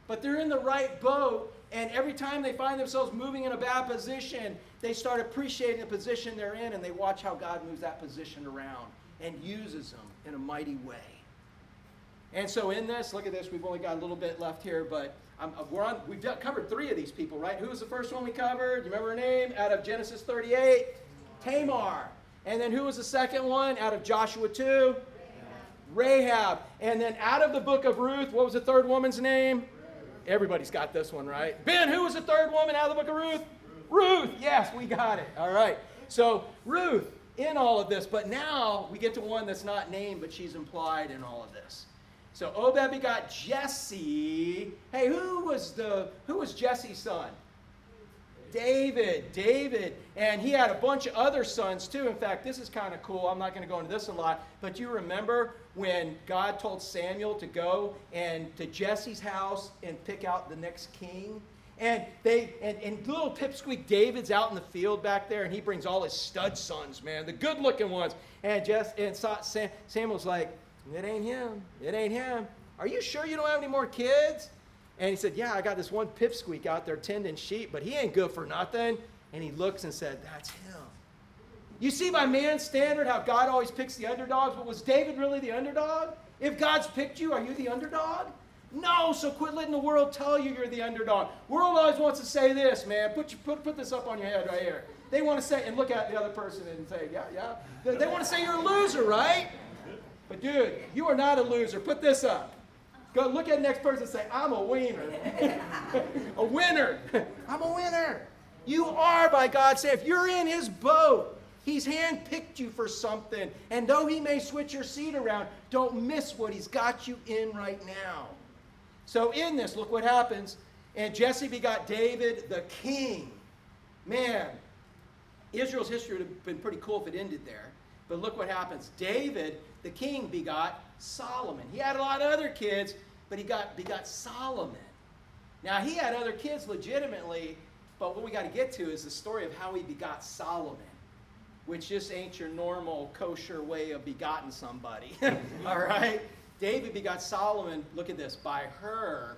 But they're in the right boat, and every time they find themselves moving in a bad position, they start appreciating the position they're in, and they watch how God moves that position around and uses them in a mighty way. And so in this, look at this, we've only got a little bit left here, but I'm, uh, we're on, we've covered three of these people, right? Who was the first one we covered? You remember her name? Out of Genesis 38? Tamar. And then who was the second one? Out of Joshua 2? Rahab. And then out of the book of Ruth, what was the third woman's name? Everybody's got this one, right? Ben, who was the third woman out of the book of Ruth? Ruth. Ruth. Yes, we got it. All right. So, Ruth in all of this, but now we get to one that's not named, but she's implied in all of this. So Obed begot Jesse. Hey, who was the who was Jesse's son? David, David, and he had a bunch of other sons too. In fact, this is kind of cool. I'm not going to go into this a lot, but you remember when God told Samuel to go and to Jesse's house and pick out the next king? And they and, and little pipsqueak David's out in the field back there, and he brings all his stud sons, man, the good-looking ones. And just and Samuel's like, it ain't him. It ain't him. Are you sure you don't have any more kids? And he said, Yeah, I got this one pipsqueak out there tending sheep, but he ain't good for nothing. And he looks and said, That's him. You see, by man's standard, how God always picks the underdogs, but was David really the underdog? If God's picked you, are you the underdog? No, so quit letting the world tell you you're the underdog. World always wants to say this, man. Put, your, put, put this up on your head right here. they want to say, and look at the other person and say, yeah, yeah. They, they want to say you're a loser, right? But dude, you are not a loser. Put this up. Go look at the next person and say, I'm a wiener. a winner. I'm a winner. You are by God. Say, if you're in his boat, he's handpicked you for something. And though he may switch your seat around, don't miss what he's got you in right now. So in this, look what happens. And Jesse begot David the king. Man, Israel's history would have been pretty cool if it ended there. But look what happens. David, the king, begot Solomon. He had a lot of other kids, but he got begot Solomon. Now he had other kids legitimately, but what we got to get to is the story of how he begot Solomon, which just ain't your normal kosher way of begotten somebody. All right? David begot Solomon, look at this, by her.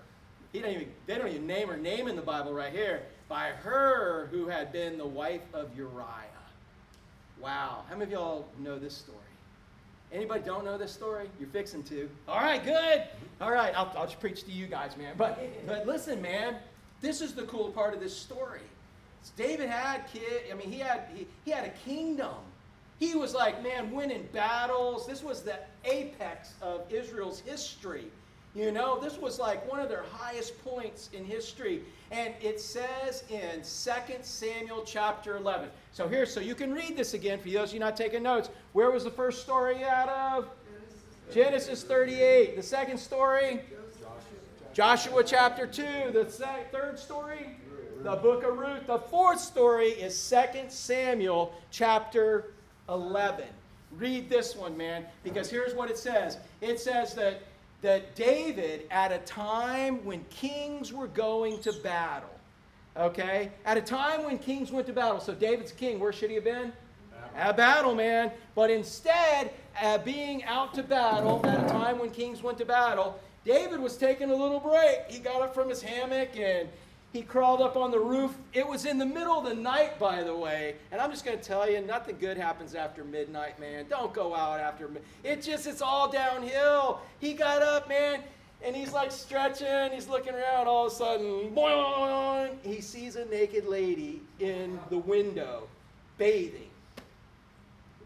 He don't even, they don't even name her name in the Bible right here. By her who had been the wife of Uriah. Wow. How many of y'all know this story? Anybody don't know this story? You're fixing to. All right, good. All right, I'll, I'll just preach to you guys, man. But, but listen, man, this is the cool part of this story. David had kid. I mean, he had he, he had a kingdom. He was like, man, winning battles. This was the apex of Israel's history. You know, this was like one of their highest points in history. And it says in 2 Samuel chapter 11. So here, so you can read this again for those of you not taking notes. Where was the first story out of? Genesis 38. The second story? Joshua chapter 2. The third story? The book of Ruth. The fourth story is 2 Samuel chapter 11. Read this one, man, because here's what it says. It says that that David, at a time when kings were going to battle, okay, at a time when kings went to battle, so David's king, where should he have been? At battle, man. But instead, uh, being out to battle at a time when kings went to battle, David was taking a little break. He got up from his hammock and he crawled up on the roof. It was in the middle of the night, by the way. And I'm just going to tell you, nothing good happens after midnight, man. Don't go out after It just, it's all downhill. He got up, man, and he's like stretching. He's looking around. All of a sudden, boing, he sees a naked lady in the window bathing.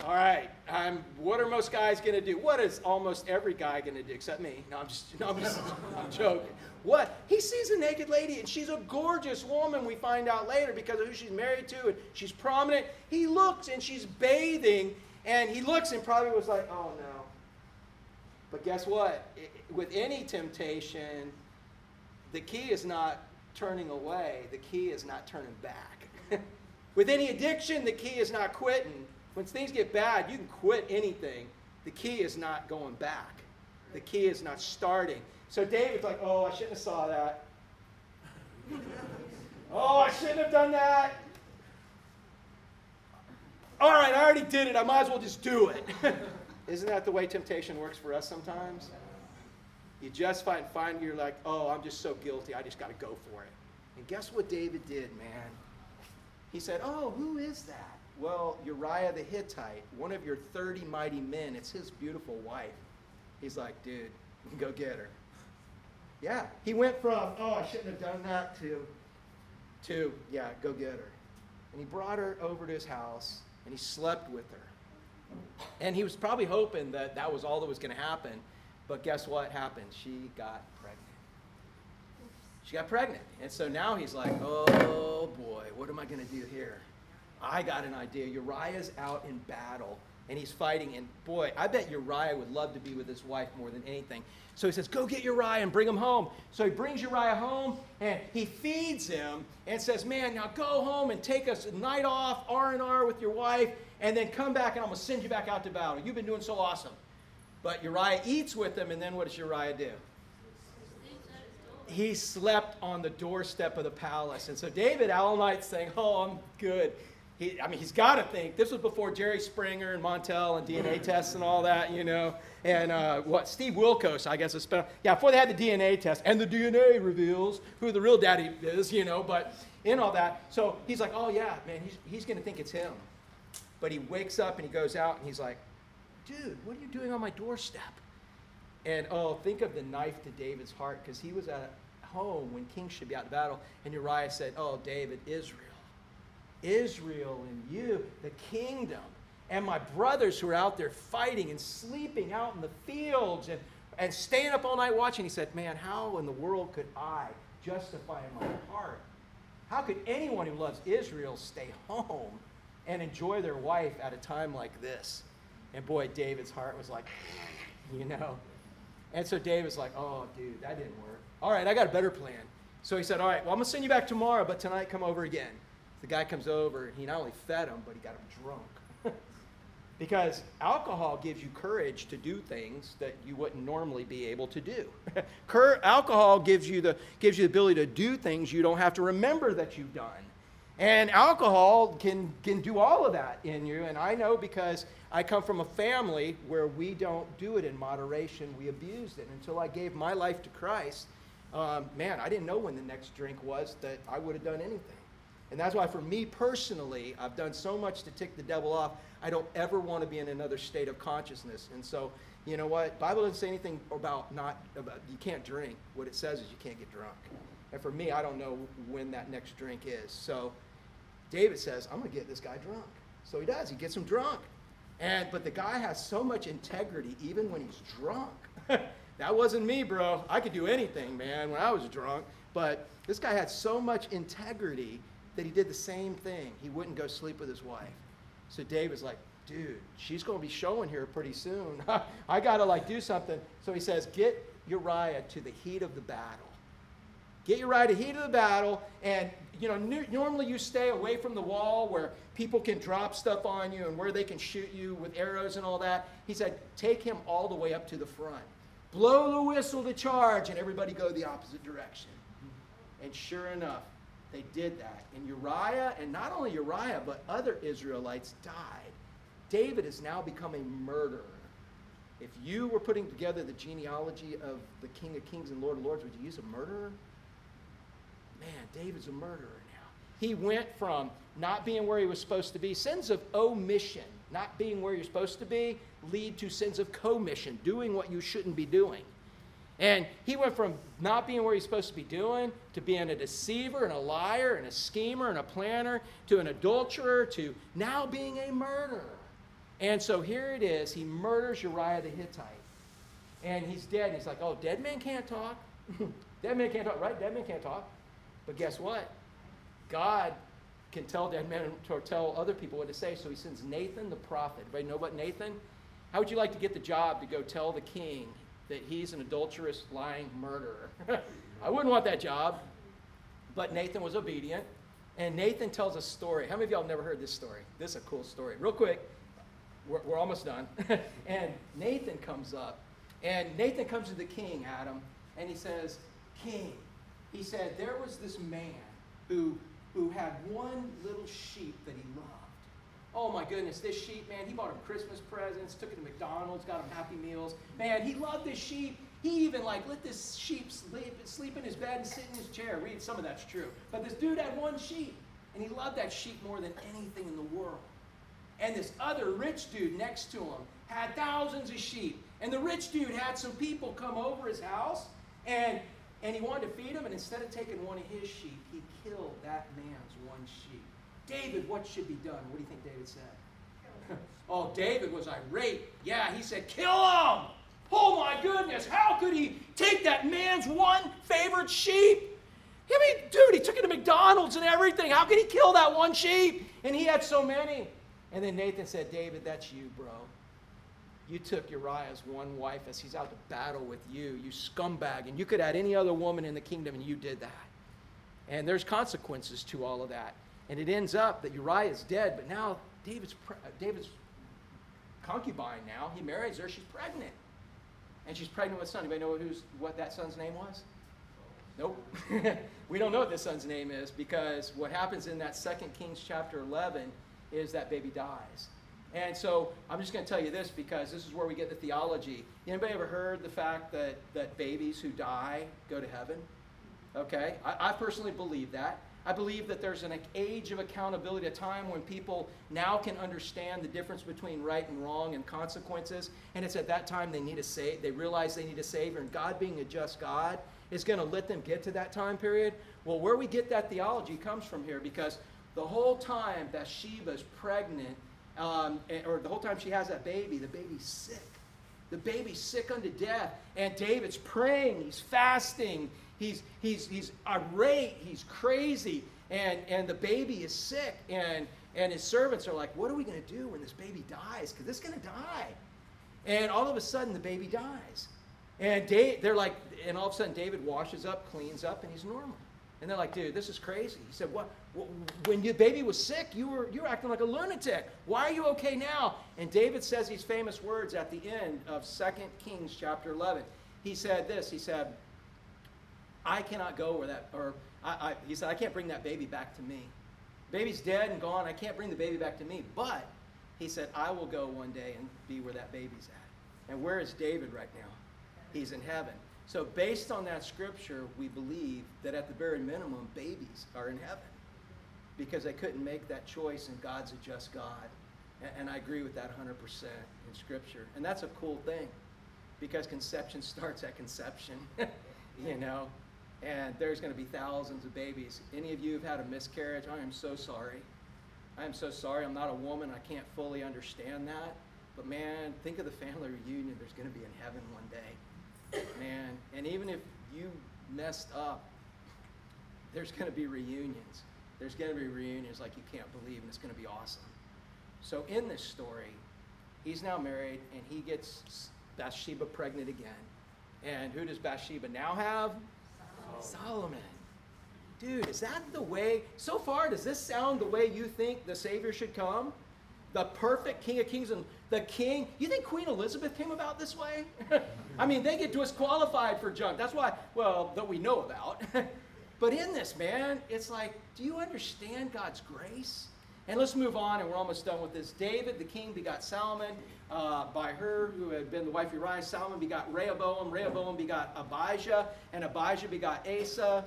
All right, I'm, what are most guys going to do? What is almost every guy going to do except me? No, I'm just, no, I'm just, I'm joking. What? He sees a naked lady, and she's a gorgeous woman, we find out later, because of who she's married to, and she's prominent. He looks, and she's bathing, and he looks and probably was like, oh no. But guess what? With any temptation, the key is not turning away, the key is not turning back. With any addiction, the key is not quitting. When things get bad, you can quit anything. The key is not going back. The key is not starting. So David's like, oh, I shouldn't have saw that. oh, I shouldn't have done that. All right, I already did it. I might as well just do it. Isn't that the way temptation works for us sometimes? You just find, find you're like, oh, I'm just so guilty. I just got to go for it. And guess what David did, man? He said, oh, who is that? Well, Uriah the Hittite, one of your 30 mighty men. It's his beautiful wife. He's like, dude, go get her. Yeah, he went from, oh, I shouldn't have done that to, to, yeah, go get her. And he brought her over to his house and he slept with her. And he was probably hoping that that was all that was going to happen. But guess what happened? She got pregnant. She got pregnant. And so now he's like, oh boy, what am I going to do here? I got an idea. Uriah's out in battle and he's fighting. And boy, I bet Uriah would love to be with his wife more than anything. So he says, Go get Uriah and bring him home. So he brings Uriah home and he feeds him and says, Man, now go home and take us a night off, R&R with your wife, and then come back and I'm going to send you back out to battle. You've been doing so awesome. But Uriah eats with him, and then what does Uriah do? He slept on the doorstep of the palace. And so David all night saying, Oh, I'm good. He, I mean, he's got to think. This was before Jerry Springer and Montel and DNA tests and all that, you know. And uh, what Steve Wilkos, I guess, is spent. Yeah, before they had the DNA test, and the DNA reveals who the real daddy is, you know. But in all that, so he's like, oh yeah, man, he's, he's going to think it's him. But he wakes up and he goes out and he's like, dude, what are you doing on my doorstep? And oh, think of the knife to David's heart because he was at home when kings should be out in battle. And Uriah said, oh, David, Israel Israel and you, the kingdom, and my brothers who are out there fighting and sleeping out in the fields and, and staying up all night watching. He said, Man, how in the world could I justify in my heart? How could anyone who loves Israel stay home and enjoy their wife at a time like this? And boy, David's heart was like, you know. And so David's like, oh, dude, that didn't work. All right, I got a better plan. So he said, all right, well, I'm going to send you back tomorrow, but tonight come over again. The guy comes over, and he not only fed him, but he got him drunk. because alcohol gives you courage to do things that you wouldn't normally be able to do. alcohol gives you, the, gives you the ability to do things you don't have to remember that you've done. And alcohol can, can do all of that in you. And I know because I come from a family where we don't do it in moderation. We abused it until I gave my life to Christ. Um, man, I didn't know when the next drink was that I would have done anything. And that's why, for me personally, I've done so much to tick the devil off. I don't ever want to be in another state of consciousness. And so, you know what? Bible doesn't say anything about not about you can't drink. What it says is you can't get drunk. And for me, I don't know when that next drink is. So David says, I'm going to get this guy drunk. So he does. He gets him drunk. And but the guy has so much integrity even when he's drunk. that wasn't me, bro. I could do anything, man, when I was drunk. But this guy had so much integrity that he did the same thing. He wouldn't go sleep with his wife. So David's like, dude, she's going to be showing here pretty soon. I got to like do something. So he says, get Uriah to the heat of the battle. Get Uriah to the heat of the battle, and you know, normally you stay away from the wall where people can drop stuff on you and where they can shoot you with arrows and all that. He said, take him all the way up to the front. Blow the whistle to charge, and everybody go the opposite direction. And sure enough, they did that. And Uriah, and not only Uriah, but other Israelites died. David has now become a murderer. If you were putting together the genealogy of the King of Kings and Lord of Lords, would you use a murderer? man, David's a murderer now. He went from not being where he was supposed to be, sins of omission, not being where you're supposed to be, lead to sins of commission, doing what you shouldn't be doing. And he went from not being where he's supposed to be doing to being a deceiver and a liar and a schemer and a planner to an adulterer to now being a murderer. And so here it is. He murders Uriah the Hittite. And he's dead. And he's like, oh, dead man can't talk. dead man can't talk, right? Dead man can't talk. But guess what? God can tell dead men or tell other people what to say. So he sends Nathan the prophet. Everybody know about Nathan? How would you like to get the job to go tell the king that he's an adulterous, lying murderer? I wouldn't want that job. But Nathan was obedient. And Nathan tells a story. How many of y'all have never heard this story? This is a cool story. Real quick, we're, we're almost done. and Nathan comes up. And Nathan comes to the king, Adam, and he says, King, he said there was this man who, who had one little sheep that he loved. Oh my goodness, this sheep, man, he bought him Christmas presents, took him to McDonald's, got him Happy Meals. Man, he loved this sheep. He even like let this sheep sleep, sleep in his bed and sit in his chair. Read some of that's true. But this dude had one sheep, and he loved that sheep more than anything in the world. And this other rich dude next to him had thousands of sheep. And the rich dude had some people come over his house, and and he wanted to feed him, and instead of taking one of his sheep, he killed that man's one sheep. David, what should be done? What do you think David said? oh, David was irate. Yeah, he said, kill him! Oh my goodness, how could he take that man's one favorite sheep? I mean, dude, he took it to McDonald's and everything. How could he kill that one sheep? And he had so many. And then Nathan said, David, that's you, bro. You took Uriah's one wife as he's out to battle with you, you scumbag. And you could add any other woman in the kingdom, and you did that. And there's consequences to all of that. And it ends up that Uriah is dead, but now David's, pre- uh, David's concubine now. He marries her, she's pregnant. And she's pregnant with a son. Anybody know who's, what that son's name was? Nope. we don't know what this son's name is because what happens in that Second Kings chapter 11 is that baby dies. And so I'm just going to tell you this because this is where we get the theology. Anybody ever heard the fact that, that babies who die go to heaven? Okay, I, I personally believe that. I believe that there's an age of accountability, a time when people now can understand the difference between right and wrong and consequences. And it's at that time they need a save. They realize they need a savior, and God, being a just God, is going to let them get to that time period. Well, where we get that theology comes from here because the whole time Bathsheba's pregnant, um, or the whole time she has that baby, the baby's sick. The baby's sick unto death. And David's praying, he's fasting, he's, he's, he's irate, he's crazy, and, and the baby is sick. And, and his servants are like, What are we going to do when this baby dies? Because is going to die. And all of a sudden, the baby dies. And Dave, they're like, and all of a sudden, David washes up, cleans up, and he's normal. And they're like, dude, this is crazy. He said, what? When your baby was sick, you were, you were acting like a lunatic. Why are you okay now? And David says these famous words at the end of 2 Kings chapter 11. He said this, he said, I cannot go where that, or I, I, he said, I can't bring that baby back to me. Baby's dead and gone. I can't bring the baby back to me. But he said, I will go one day and be where that baby's at. And where is David right now? He's in heaven. So, based on that scripture, we believe that at the very minimum, babies are in heaven because they couldn't make that choice, and God's a just God. And, and I agree with that 100% in scripture. And that's a cool thing because conception starts at conception, you know, and there's going to be thousands of babies. Any of you have had a miscarriage? I am so sorry. I am so sorry. I'm not a woman. I can't fully understand that. But man, think of the family reunion there's going to be in heaven one day man. And even if you messed up, there's going to be reunions. There's going to be reunions like you can't believe, and it's going to be awesome. So in this story, he's now married, and he gets Bathsheba pregnant again. And who does Bathsheba now have? Solomon. Dude, is that the way? So far, does this sound the way you think the Savior should come? The perfect King of Kings and the king. You think Queen Elizabeth came about this way? I mean, they get disqualified for junk. That's why, well, that we know about. but in this, man, it's like, do you understand God's grace? And let's move on, and we're almost done with this. David, the king, begot Solomon uh, by her, who had been the wife of Uriah. Solomon begot Rehoboam. Rehoboam begot Abijah, and Abijah begot Asa.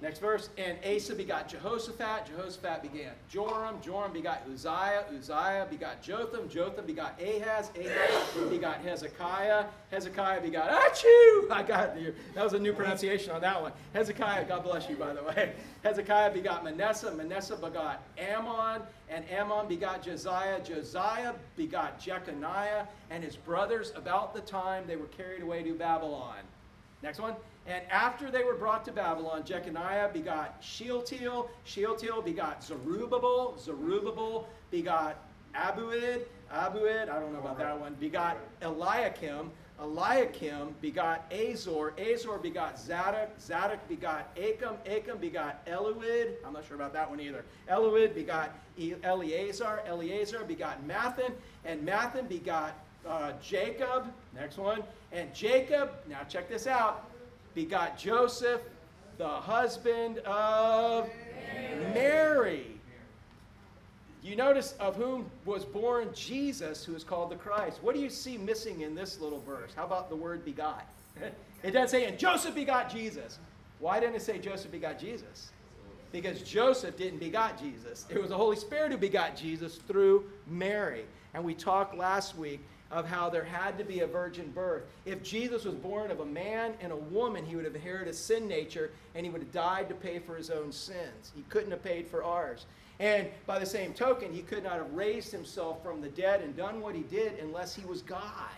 Next verse. And Asa begot Jehoshaphat. Jehoshaphat begat Joram. Joram begot Uzziah. Uzziah begot Jotham. Jotham begot Ahaz. Ahaz begot Hezekiah. Hezekiah begot Achoo! I got you. That was a new pronunciation on that one. Hezekiah, God bless you, by the way. Hezekiah begot Manasseh. Manasseh begot Amon. And Amon begot Josiah. Josiah begot Jeconiah and his brothers about the time they were carried away to Babylon. Next one. And after they were brought to Babylon, Jeconiah begot Shealtiel. Shealtiel begot Zerubbabel. Zerubbabel begot Abuid. Abuid, I don't know about that one, begot Eliakim. Eliakim begot Azor. Azor begot Zadok. Zadok begot Achim. Achim begot Eluid. I'm not sure about that one either. Eluid begot Eleazar. Eleazar begot Matthan. And Matthan begot uh, Jacob. Next one. And Jacob, now check this out begot Joseph, the husband of Mary. You notice of whom was born Jesus, who is called the Christ. What do you see missing in this little verse? How about the word begot? it doesn't say, and Joseph begot Jesus. Why didn't it say Joseph begot Jesus? Because Joseph didn't begot Jesus. It was the Holy Spirit who begot Jesus through Mary. And we talked last week of how there had to be a virgin birth. If Jesus was born of a man and a woman, he would have inherited a sin nature and he would have died to pay for his own sins. He couldn't have paid for ours. And by the same token, he could not have raised himself from the dead and done what he did unless he was God.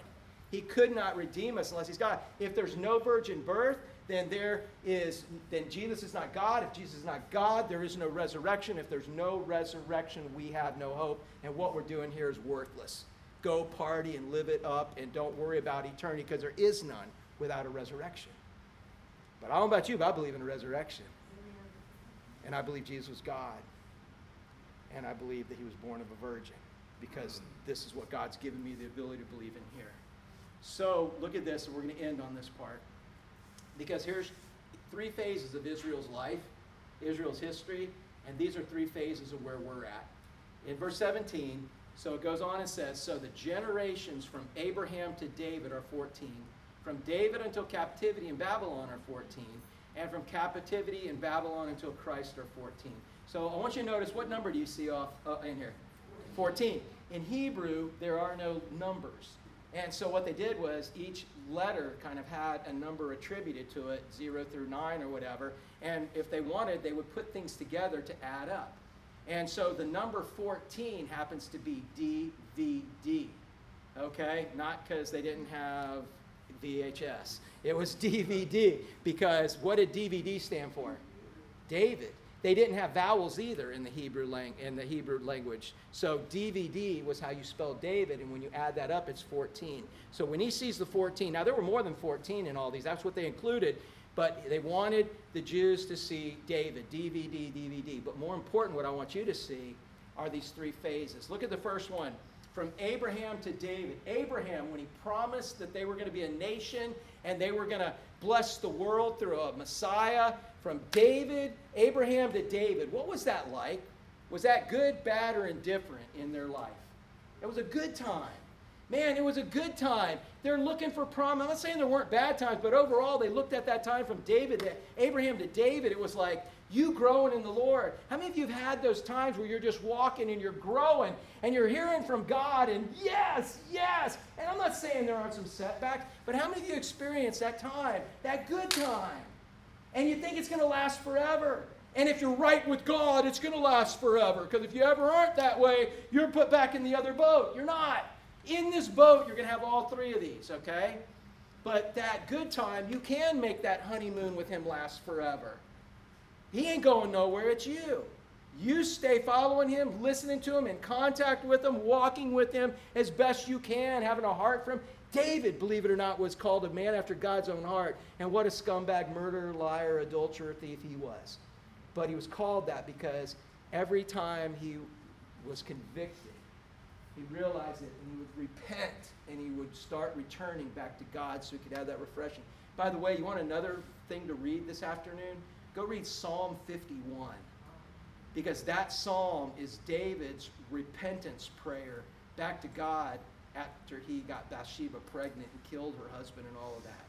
He could not redeem us unless he's God. If there's no virgin birth, then there is then Jesus is not God. If Jesus is not God, there is no resurrection. If there's no resurrection, we have no hope. And what we're doing here is worthless go party and live it up and don't worry about eternity because there is none without a resurrection. But I don't know about you, but I believe in a resurrection. And I believe Jesus was God. And I believe that he was born of a virgin because this is what God's given me the ability to believe in here. So look at this, and we're going to end on this part. Because here's three phases of Israel's life, Israel's history, and these are three phases of where we're at. In verse 17, so it goes on and says, So the generations from Abraham to David are 14. From David until captivity in Babylon are 14. And from captivity in Babylon until Christ are 14. So I want you to notice what number do you see off uh, in here? 14. In Hebrew, there are no numbers. And so what they did was each letter kind of had a number attributed to it, zero through nine or whatever. And if they wanted, they would put things together to add up. And so the number 14 happens to be DVD. Okay? Not because they didn't have VHS. It was DVD because what did DVD stand for? David. They didn't have vowels either in the Hebrew lang- in the Hebrew language. So DVD was how you spelled David, and when you add that up, it's 14. So when he sees the 14, now there were more than 14 in all these. That's what they included, but they wanted the Jews to see David, DVD, DVD. But more important, what I want you to see are these three phases. Look at the first one. From Abraham to David. Abraham, when he promised that they were going to be a nation and they were going to bless the world through a Messiah, from David, Abraham to David, what was that like? Was that good, bad, or indifferent in their life? It was a good time. Man, it was a good time. They're looking for promise. I'm not saying there weren't bad times, but overall, they looked at that time from David to Abraham to David. It was like you growing in the Lord. How many of you have had those times where you're just walking and you're growing and you're hearing from God and yes, yes. And I'm not saying there aren't some setbacks, but how many of you experienced that time, that good time? and you think it's going to last forever. And if you're right with God, it's going to last forever. Because if you ever aren't that way, you're put back in the other boat. You're not. In this boat, you're going to have all three of these, okay? But that good time, you can make that honeymoon with Him last forever. He ain't going nowhere, it's you. You stay following Him, listening to Him, in contact with Him, walking with Him as best you can, having a heart for Him. David, believe it or not, was called a man after God's own heart. And what a scumbag, murderer, liar, adulterer, thief he was. But he was called that because every time he was convicted, he realized it and he would repent and he would start returning back to God so he could have that refreshing. By the way, you want another thing to read this afternoon? Go read Psalm 51. Because that psalm is David's repentance prayer back to God after he got Bathsheba pregnant and killed her husband and all of that.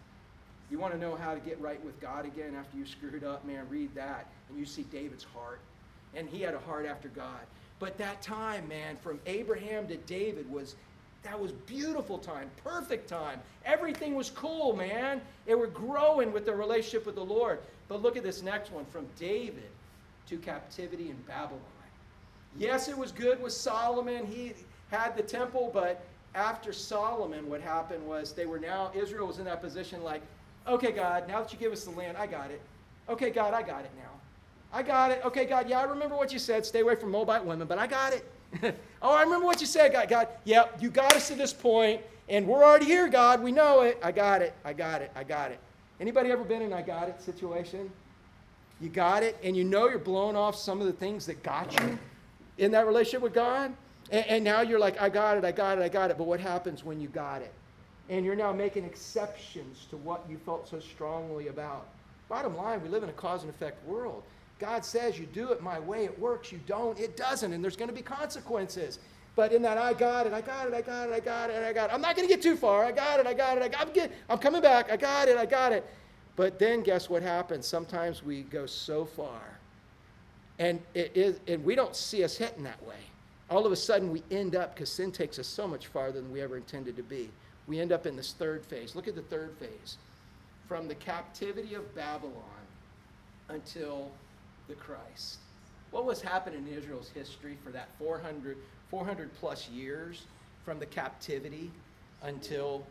You want to know how to get right with God again after you screwed up? Man, read that and you see David's heart. And he had a heart after God. But that time, man, from Abraham to David was that was beautiful time, perfect time. Everything was cool, man. They were growing with their relationship with the Lord. But look at this next one from David to captivity in Babylon. Yes, it was good with Solomon. He had the temple, but after Solomon, what happened was they were now, Israel was in that position like, okay, God, now that you give us the land, I got it. Okay, God, I got it now. I got it. Okay, God, yeah, I remember what you said. Stay away from Moabite women, but I got it. oh, I remember what you said, God. God, yep, yeah, you got us to this point, and we're already here, God. We know it. I got it. I got it. I got it. Anybody ever been in I got it situation? You got it, and you know you're blowing off some of the things that got you in that relationship with God? And, and now you're like, I got it, I got it, I got it. But what happens when you got it? And you're now making exceptions to what you felt so strongly about. Bottom line, we live in a cause and effect world. God says you do it my way, it works. You don't, it doesn't, and there's going to be consequences. But in that, I got it, I got it, I got it, I got it, I got it. I'm not going to get too far. I got it, I got it, I got it. I'm, get, I'm coming back. I got it, I got it. But then guess what happens? Sometimes we go so far, and it is, and we don't see us hitting that way all of a sudden we end up, because sin takes us so much farther than we ever intended to be, we end up in this third phase. Look at the third phase. From the captivity of Babylon until the Christ. What was happening in Israel's history for that 400, 400 plus years from the captivity until,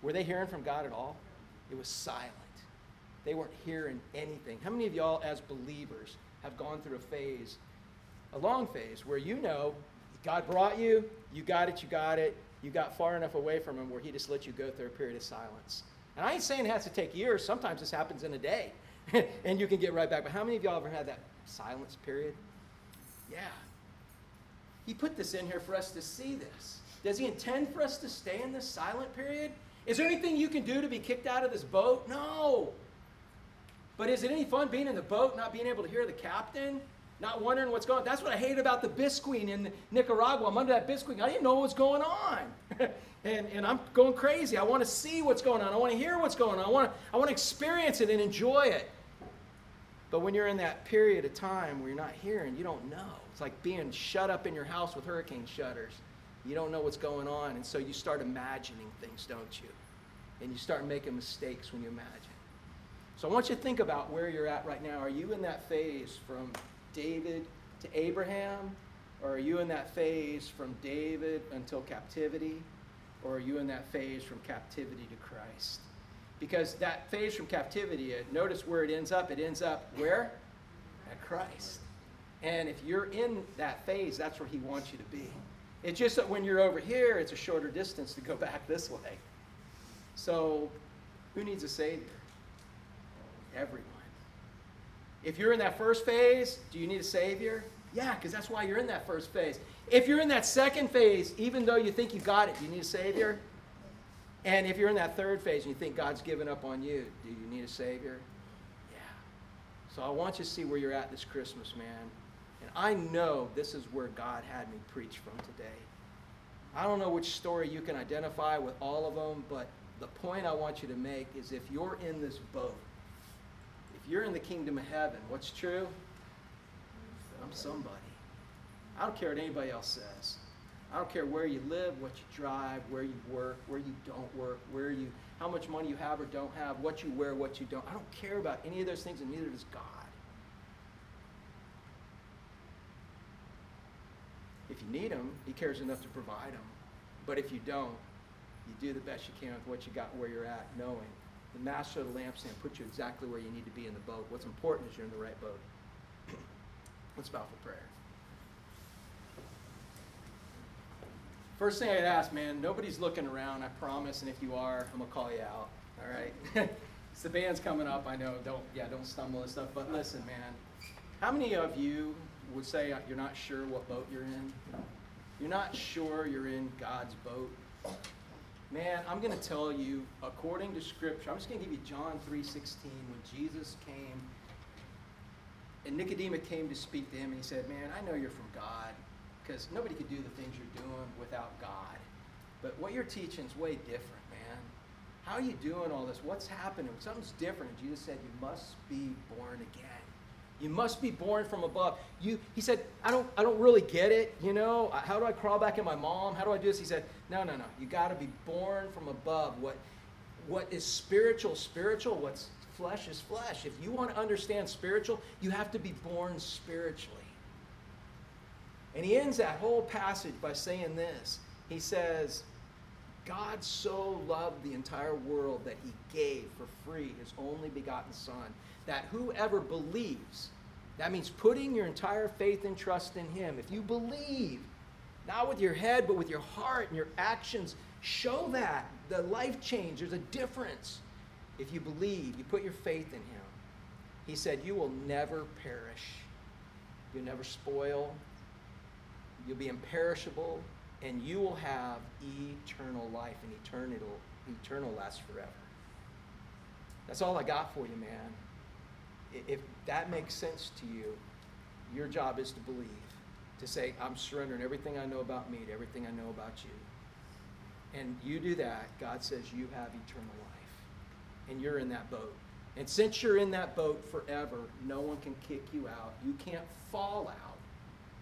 were they hearing from God at all? It was silent. They weren't hearing anything. How many of y'all, as believers, have gone through a phase a long phase where you know God brought you, you got it, you got it, you got far enough away from Him where He just let you go through a period of silence. And I ain't saying it has to take years, sometimes this happens in a day and you can get right back. But how many of y'all ever had that silence period? Yeah. He put this in here for us to see this. Does He intend for us to stay in this silent period? Is there anything you can do to be kicked out of this boat? No. But is it any fun being in the boat, not being able to hear the captain? not wondering what's going on. That's what I hate about the Visqueen in Nicaragua. I'm under that Visqueen. I didn't know what was going on. and, and I'm going crazy. I want to see what's going on. I want to hear what's going on. I want to, I want to experience it and enjoy it. But when you're in that period of time where you're not hearing, you don't know. It's like being shut up in your house with hurricane shutters. You don't know what's going on, and so you start imagining things, don't you? And you start making mistakes when you imagine. So I want you to think about where you're at right now. Are you in that phase from David to Abraham? Or are you in that phase from David until captivity? Or are you in that phase from captivity to Christ? Because that phase from captivity, uh, notice where it ends up. It ends up where? At Christ. And if you're in that phase, that's where He wants you to be. It's just that when you're over here, it's a shorter distance to go back this way. So, who needs a Savior? Everyone. If you're in that first phase, do you need a Savior? Yeah, because that's why you're in that first phase. If you're in that second phase, even though you think you got it, you need a Savior? And if you're in that third phase and you think God's given up on you, do you need a Savior? Yeah. So I want you to see where you're at this Christmas, man. And I know this is where God had me preach from today. I don't know which story you can identify with all of them, but the point I want you to make is if you're in this boat, if you're in the kingdom of heaven, what's true? I'm somebody. I don't care what anybody else says. I don't care where you live, what you drive, where you work, where you don't work, where you, how much money you have or don't have, what you wear, what you don't. I don't care about any of those things, and neither does God. If you need them, He cares enough to provide them. But if you don't, you do the best you can with what you got where you're at, knowing the master of the lampstand puts you exactly where you need to be in the boat. What's important is you're in the right boat. Let's bow for prayer. First thing I'd ask, man, nobody's looking around, I promise, and if you are, I'm gonna call you out. All right? so the band's coming up, I know. Don't yeah, don't stumble and stuff. But listen, man, how many of you would say you're not sure what boat you're in? You're not sure you're in God's boat? Man, I'm to tell you, according to Scripture, I'm just to give you John 3.16, when Jesus came, and Nicodemus came to speak to him, and he said, man, I know you're from God, because nobody could do the things you're doing without God. But what you're teaching is way different, man. How are you doing all this? What's happening? Something's different. And Jesus said, you must be born again. You must be born from above. You, he said, I don't, I don't really get it. You know, how do I crawl back in my mom? How do I do this? He said, No, no, no. You got to be born from above. What, what is spiritual, spiritual. What's flesh is flesh. If you want to understand spiritual, you have to be born spiritually. And he ends that whole passage by saying this. He says, God so loved the entire world that he gave for free his only begotten Son that whoever believes, that means putting your entire faith and trust in Him. If you believe, not with your head, but with your heart and your actions, show that. The life change, there's a difference. If you believe, you put your faith in Him. He said, You will never perish. You'll never spoil. You'll be imperishable, and you will have eternal life, and eternal, eternal lasts forever. That's all I got for you, man if that makes sense to you, your job is to believe, to say, I'm surrendering everything I know about me to everything I know about you. And you do that, God says you have eternal life. And you're in that boat. And since you're in that boat forever, no one can kick you out. You can't fall out.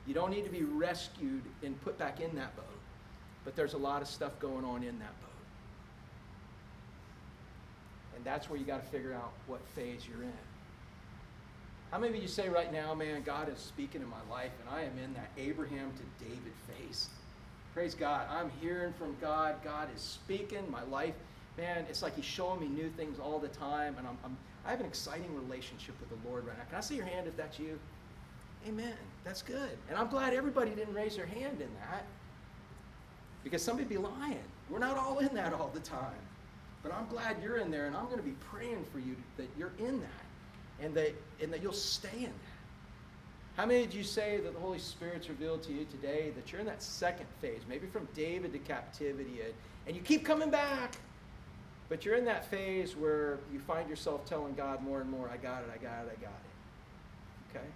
You don't need to be rescued and put back in that boat. But there's a lot of stuff going on in that boat. And that's where you got to figure out what phase you're in. How many of you say right now, man, God is speaking in my life and I am in that Abraham to David phase? Praise God. I'm hearing from God. God is speaking. My life, man, it's like He's showing me new things all the time. And I'm, I'm, i have an exciting relationship with the Lord right now. Can I see your hand if that's you? Amen. That's good. And I'm glad everybody didn't raise their hand in that because somebody'd be lying. We're not all in that all the time. But I'm glad you're in there, and I'm going to be praying for you that you're in that and that, and that you'll stay in that. How many did you say that the Holy Spirit's revealed to you today that you're in that second phase, maybe from David to captivity, and you keep coming back, but you're in that phase where you find yourself telling God more and more, I got it, I got it, I got it. Okay?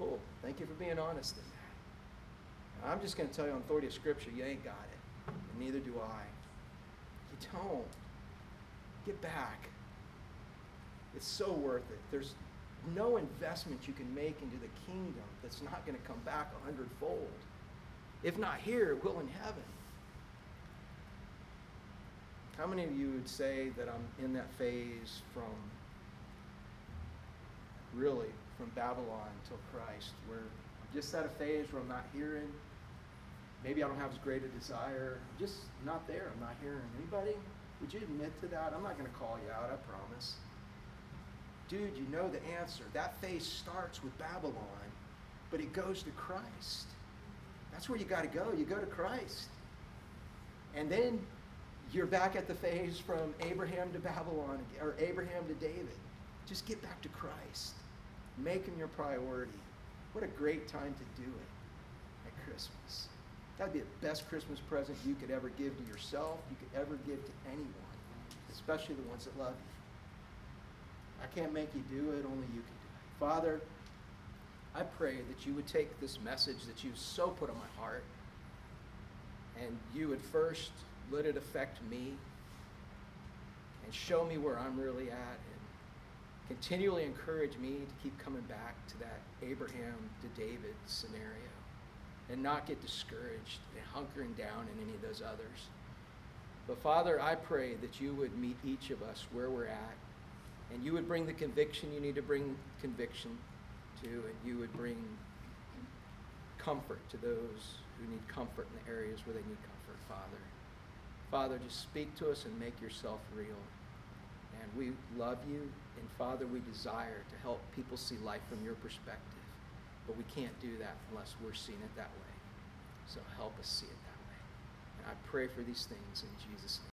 Cool. Thank you for being honest in that. I'm just going to tell you on authority of Scripture, you ain't got it, and neither do I. You don't. Get back. It's so worth it. There's no investment you can make into the kingdom that's not going to come back a hundredfold. If not here, it will in heaven. How many of you would say that I'm in that phase from really from Babylon till Christ, where I'm just at a phase where I'm not hearing. Maybe I don't have as great a desire. I'm just not there. I'm not hearing. Anybody? Would you admit to that? I'm not going to call you out, I promise. Dude, you know the answer. That phase starts with Babylon, but it goes to Christ. That's where you got to go. You go to Christ. And then you're back at the phase from Abraham to Babylon, or Abraham to David. Just get back to Christ. Make him your priority. What a great time to do it at Christmas. That'd be the best Christmas present you could ever give to yourself, you could ever give to anyone, especially the ones that love you. I can't make you do it, only you can do it. Father, I pray that you would take this message that you've so put on my heart and you would first let it affect me and show me where I'm really at continually encourage me to keep coming back to that Abraham to David scenario and not get discouraged and hunkering down in any of those others. But Father, I pray that you would meet each of us where we're at and you would bring the conviction you need to bring conviction to and you would bring comfort to those who need comfort in the areas where they need comfort, Father. Father, just speak to us and make yourself real. And we love you, and Father, we desire to help people see life from your perspective. But we can't do that unless we're seeing it that way. So help us see it that way. And I pray for these things in Jesus' name.